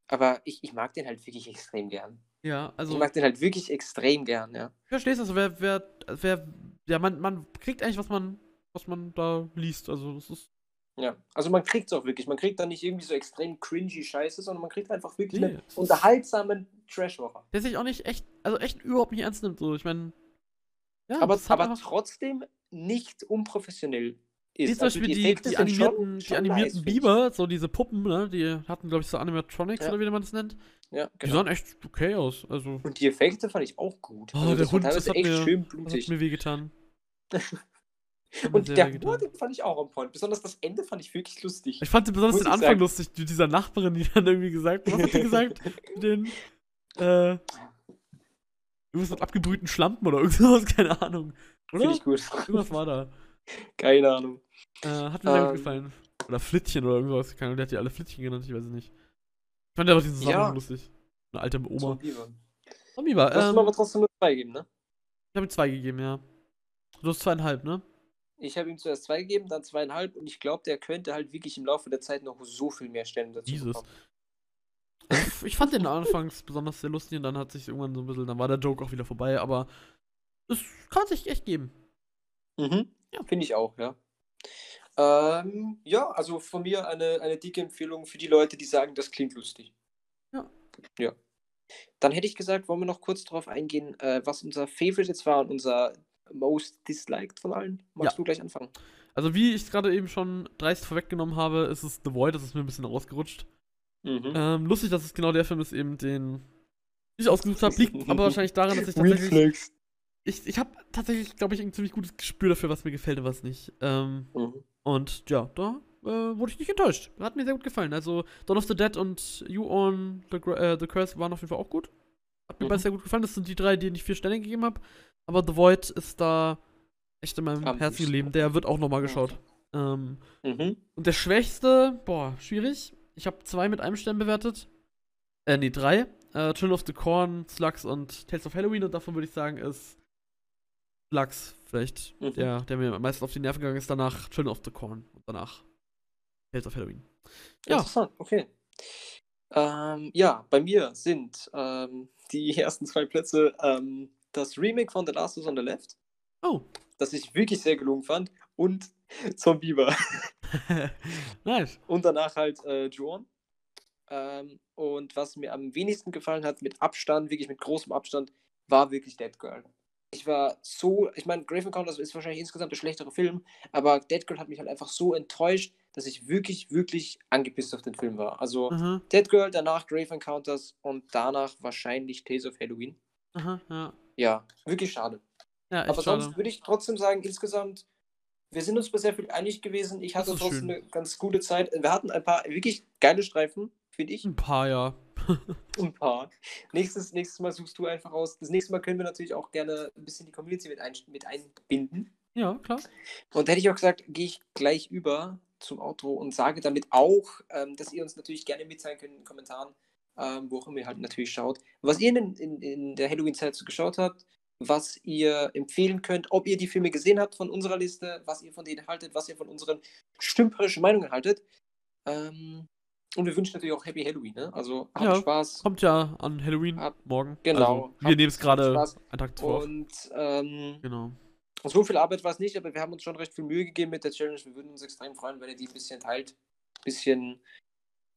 aber ich, ich mag den halt wirklich extrem gern. Ja, also. Ich mag den halt wirklich extrem gern, ja. Ich verstehe es, also wer, wer, wer, ja, man, man kriegt eigentlich, was man, was man da liest. Also, das ist. Ja, also man kriegt es auch wirklich. Man kriegt da nicht irgendwie so extrem cringy Scheiße, sondern man kriegt einfach wirklich Nee, einen unterhaltsamen Trash-Horror. Der sich auch nicht echt, also echt überhaupt nicht ernst nimmt. So, ich meine. Ja, Aber, aber einfach- trotzdem nicht unprofessionell Wie ist. zum Also Beispiel die, Effekte die, sind schon- animierten, die schon animierten nice. Biber, so diese Puppen, ne? Die hatten, glaube ich, so Animatronics Ja. oder wie man das nennt. Ja, Die genau. sahen echt okay aus. Also, Und die Effekte fand ich auch gut. Oh, also der Hund, das hat echt mir- schön das hat blutig. mir wehgetan. (laughs) Hat mir Und der. Humor, den fand ich auch am Point. Besonders das Ende fand ich wirklich lustig. Ich fand besonders Muss den Anfang sagen. lustig, mit dieser Nachbarin, die dann irgendwie gesagt Was hat die gesagt? (laughs) den, äh, irgendwas mit abgebrühten Schlampen oder irgendwas, keine Ahnung. Oder? Finde ich gut. Irgendwas war da. Keine Ahnung. Äh, hat mir sehr gut Ähm. gefallen. Oder Flittchen oder irgendwas. Keine Ahnung, der hat die alle Flittchen genannt, ich weiß es nicht. Ich fand aber diesen Zusammenhang Ja. lustig. Eine alte Oma. Zombie. Zombie war. Du hast Ähm, ihm aber trotzdem nur zwei gegeben, ne? ich habe ihm zwei gegeben, ja. Du hast zweieinhalb, ne? Ich habe ihm zuerst zwei gegeben, dann zweieinhalb und ich glaube, der könnte halt wirklich im Laufe der Zeit noch so viel mehr Stellen dazu Jesus. bekommen. Also, ich fand den anfangs besonders sehr lustig und dann hat sich irgendwann so ein bisschen, dann war der Joke auch wieder vorbei, aber es kann sich echt geben. Mhm. Ja, finde ich auch, ja. Ähm, ja, also von mir eine, eine dicke Empfehlung für die Leute, die sagen, das klingt lustig. Ja. Ja. Dann hätte ich gesagt, wollen wir noch kurz darauf eingehen, äh, was unser Favorite jetzt war und unser Most Disliked von allen. Magst Ja. du gleich anfangen? Also wie ich gerade eben schon dreist vorweggenommen habe, ist es The Void, das ist mir ein bisschen rausgerutscht. Mhm. Ähm, lustig, dass es genau der Film ist, eben den ich ausgesucht habe, liegt aber (laughs) wahrscheinlich daran, dass ich tatsächlich Reflex. ich, ich habe tatsächlich, glaube ich, ein ziemlich gutes Gespür dafür, was mir gefällt und was nicht. Ähm, Mhm. und ja, da äh, wurde ich nicht enttäuscht. Hat mir sehr gut gefallen. Also Dawn of the Dead und You on the, äh, the Curse waren auf jeden Fall auch gut. Hat mir Mhm. beides sehr gut gefallen. Das sind die drei, denen ich vier Sterne gegeben habe. Aber The Void ist da echt in meinem Am Herzen liebsten. geblieben. Der wird auch nochmal geschaut. Ähm, Mhm. und der schwächste, boah, schwierig. Ich habe zwei mit einem Stern bewertet. Äh, nee, drei. Äh, Children of the Corn, Slugs und Tales of Halloween. Und davon würde ich sagen, ist Slugs vielleicht Mhm. der, der mir am meisten auf die Nerven gegangen ist. Danach Children of the Corn. Und danach Tales of Halloween. Ja. Interessant, okay. Ähm, ja, bei mir sind ähm, die (laughs) ersten zwei Plätze ähm, das Remake von The Last is on the Left, Oh. das ich wirklich sehr gelungen fand, und (laughs) Zombieber. (laughs) nice. Und danach halt äh, Juon. Ähm, und was mir am wenigsten gefallen hat, mit Abstand, wirklich mit großem Abstand, war wirklich Dead Girl. Ich war so, ich meine, Grave Encounters ist wahrscheinlich insgesamt der schlechtere Film, aber Dead Girl hat mich halt einfach so enttäuscht, dass ich wirklich, wirklich angepisst auf den Film war. Also Aha, Dead Girl, danach Grave Encounters und danach wahrscheinlich Tales of Halloween. aha, ja. Ja, wirklich schade. Ja, Aber sonst schade. würde ich trotzdem sagen, insgesamt, wir sind uns bei sehr viel einig gewesen. Ich hatte trotzdem schön. eine ganz gute Zeit. Wir hatten ein paar wirklich geile Streifen, finde ich. Ein paar, ja. (laughs) Ein paar. Nächstes, nächstes Mal suchst du einfach aus. Das nächste Mal können wir natürlich auch gerne ein bisschen die Community mit, ein, mit einbinden. Ja, klar. Und hätte ich auch gesagt, gehe ich gleich über zum Outro und sage damit auch, ähm, dass ihr uns natürlich gerne mitteilen könnt in den Kommentaren, ähm, wo auch immer ihr halt natürlich schaut, was ihr in, in, in der Halloween-Zeit so geschaut habt, was ihr empfehlen könnt, ob ihr die Filme gesehen habt von unserer Liste, was ihr von denen haltet, was ihr von unseren stümperischen Meinungen haltet. Ähm, und wir wünschen natürlich auch Happy Halloween, ne? Also habt Ja, Spaß. Kommt ja an Halloween Hab- morgen. genau. Also, wir nehmen es gerade einen Tag zuvor. Und ähm, Genau. so viel Arbeit war es nicht, aber wir haben uns schon recht viel Mühe gegeben mit der Challenge. Wir würden uns extrem freuen, wenn ihr die ein bisschen teilt. Ein bisschen.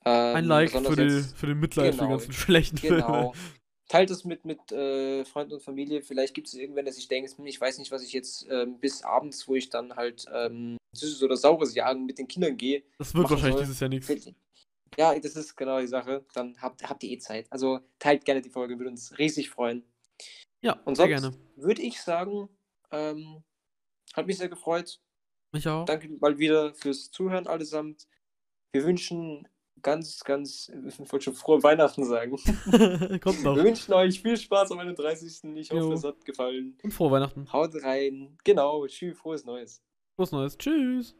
Ähm, Ein Like für, die, jetzt- für den Mitleid für die Genau, ganzen schlechten Genau. Filme. (laughs) teilt es mit, mit äh, Freunden und Familie. Vielleicht gibt es irgendwann, dass ich denke, hm, ich weiß nicht, was ich jetzt ähm, bis abends, wo ich dann halt ähm, Süßes oder Saures jagen mit den Kindern gehe. Das wird wahrscheinlich soll. dieses Jahr nichts. Ja, das ist genau die Sache. Dann habt, habt ihr eh Zeit. Also teilt gerne die Folge, würde uns riesig freuen. Ja, Und sehr gerne. würde ich sagen, ähm, hat mich sehr gefreut. Mich auch. Danke mal wieder fürs Zuhören allesamt. Wir wünschen ganz, ganz, ich wollte schon frohe Weihnachten sagen. (laughs) Kommt noch. Wir wünschen euch viel Spaß am 31. Ich hoffe, Jo. es hat gefallen. Und frohe Weihnachten. Haut rein. Genau. Tschüss, frohes Neues. Frohes Neues. Tschüss.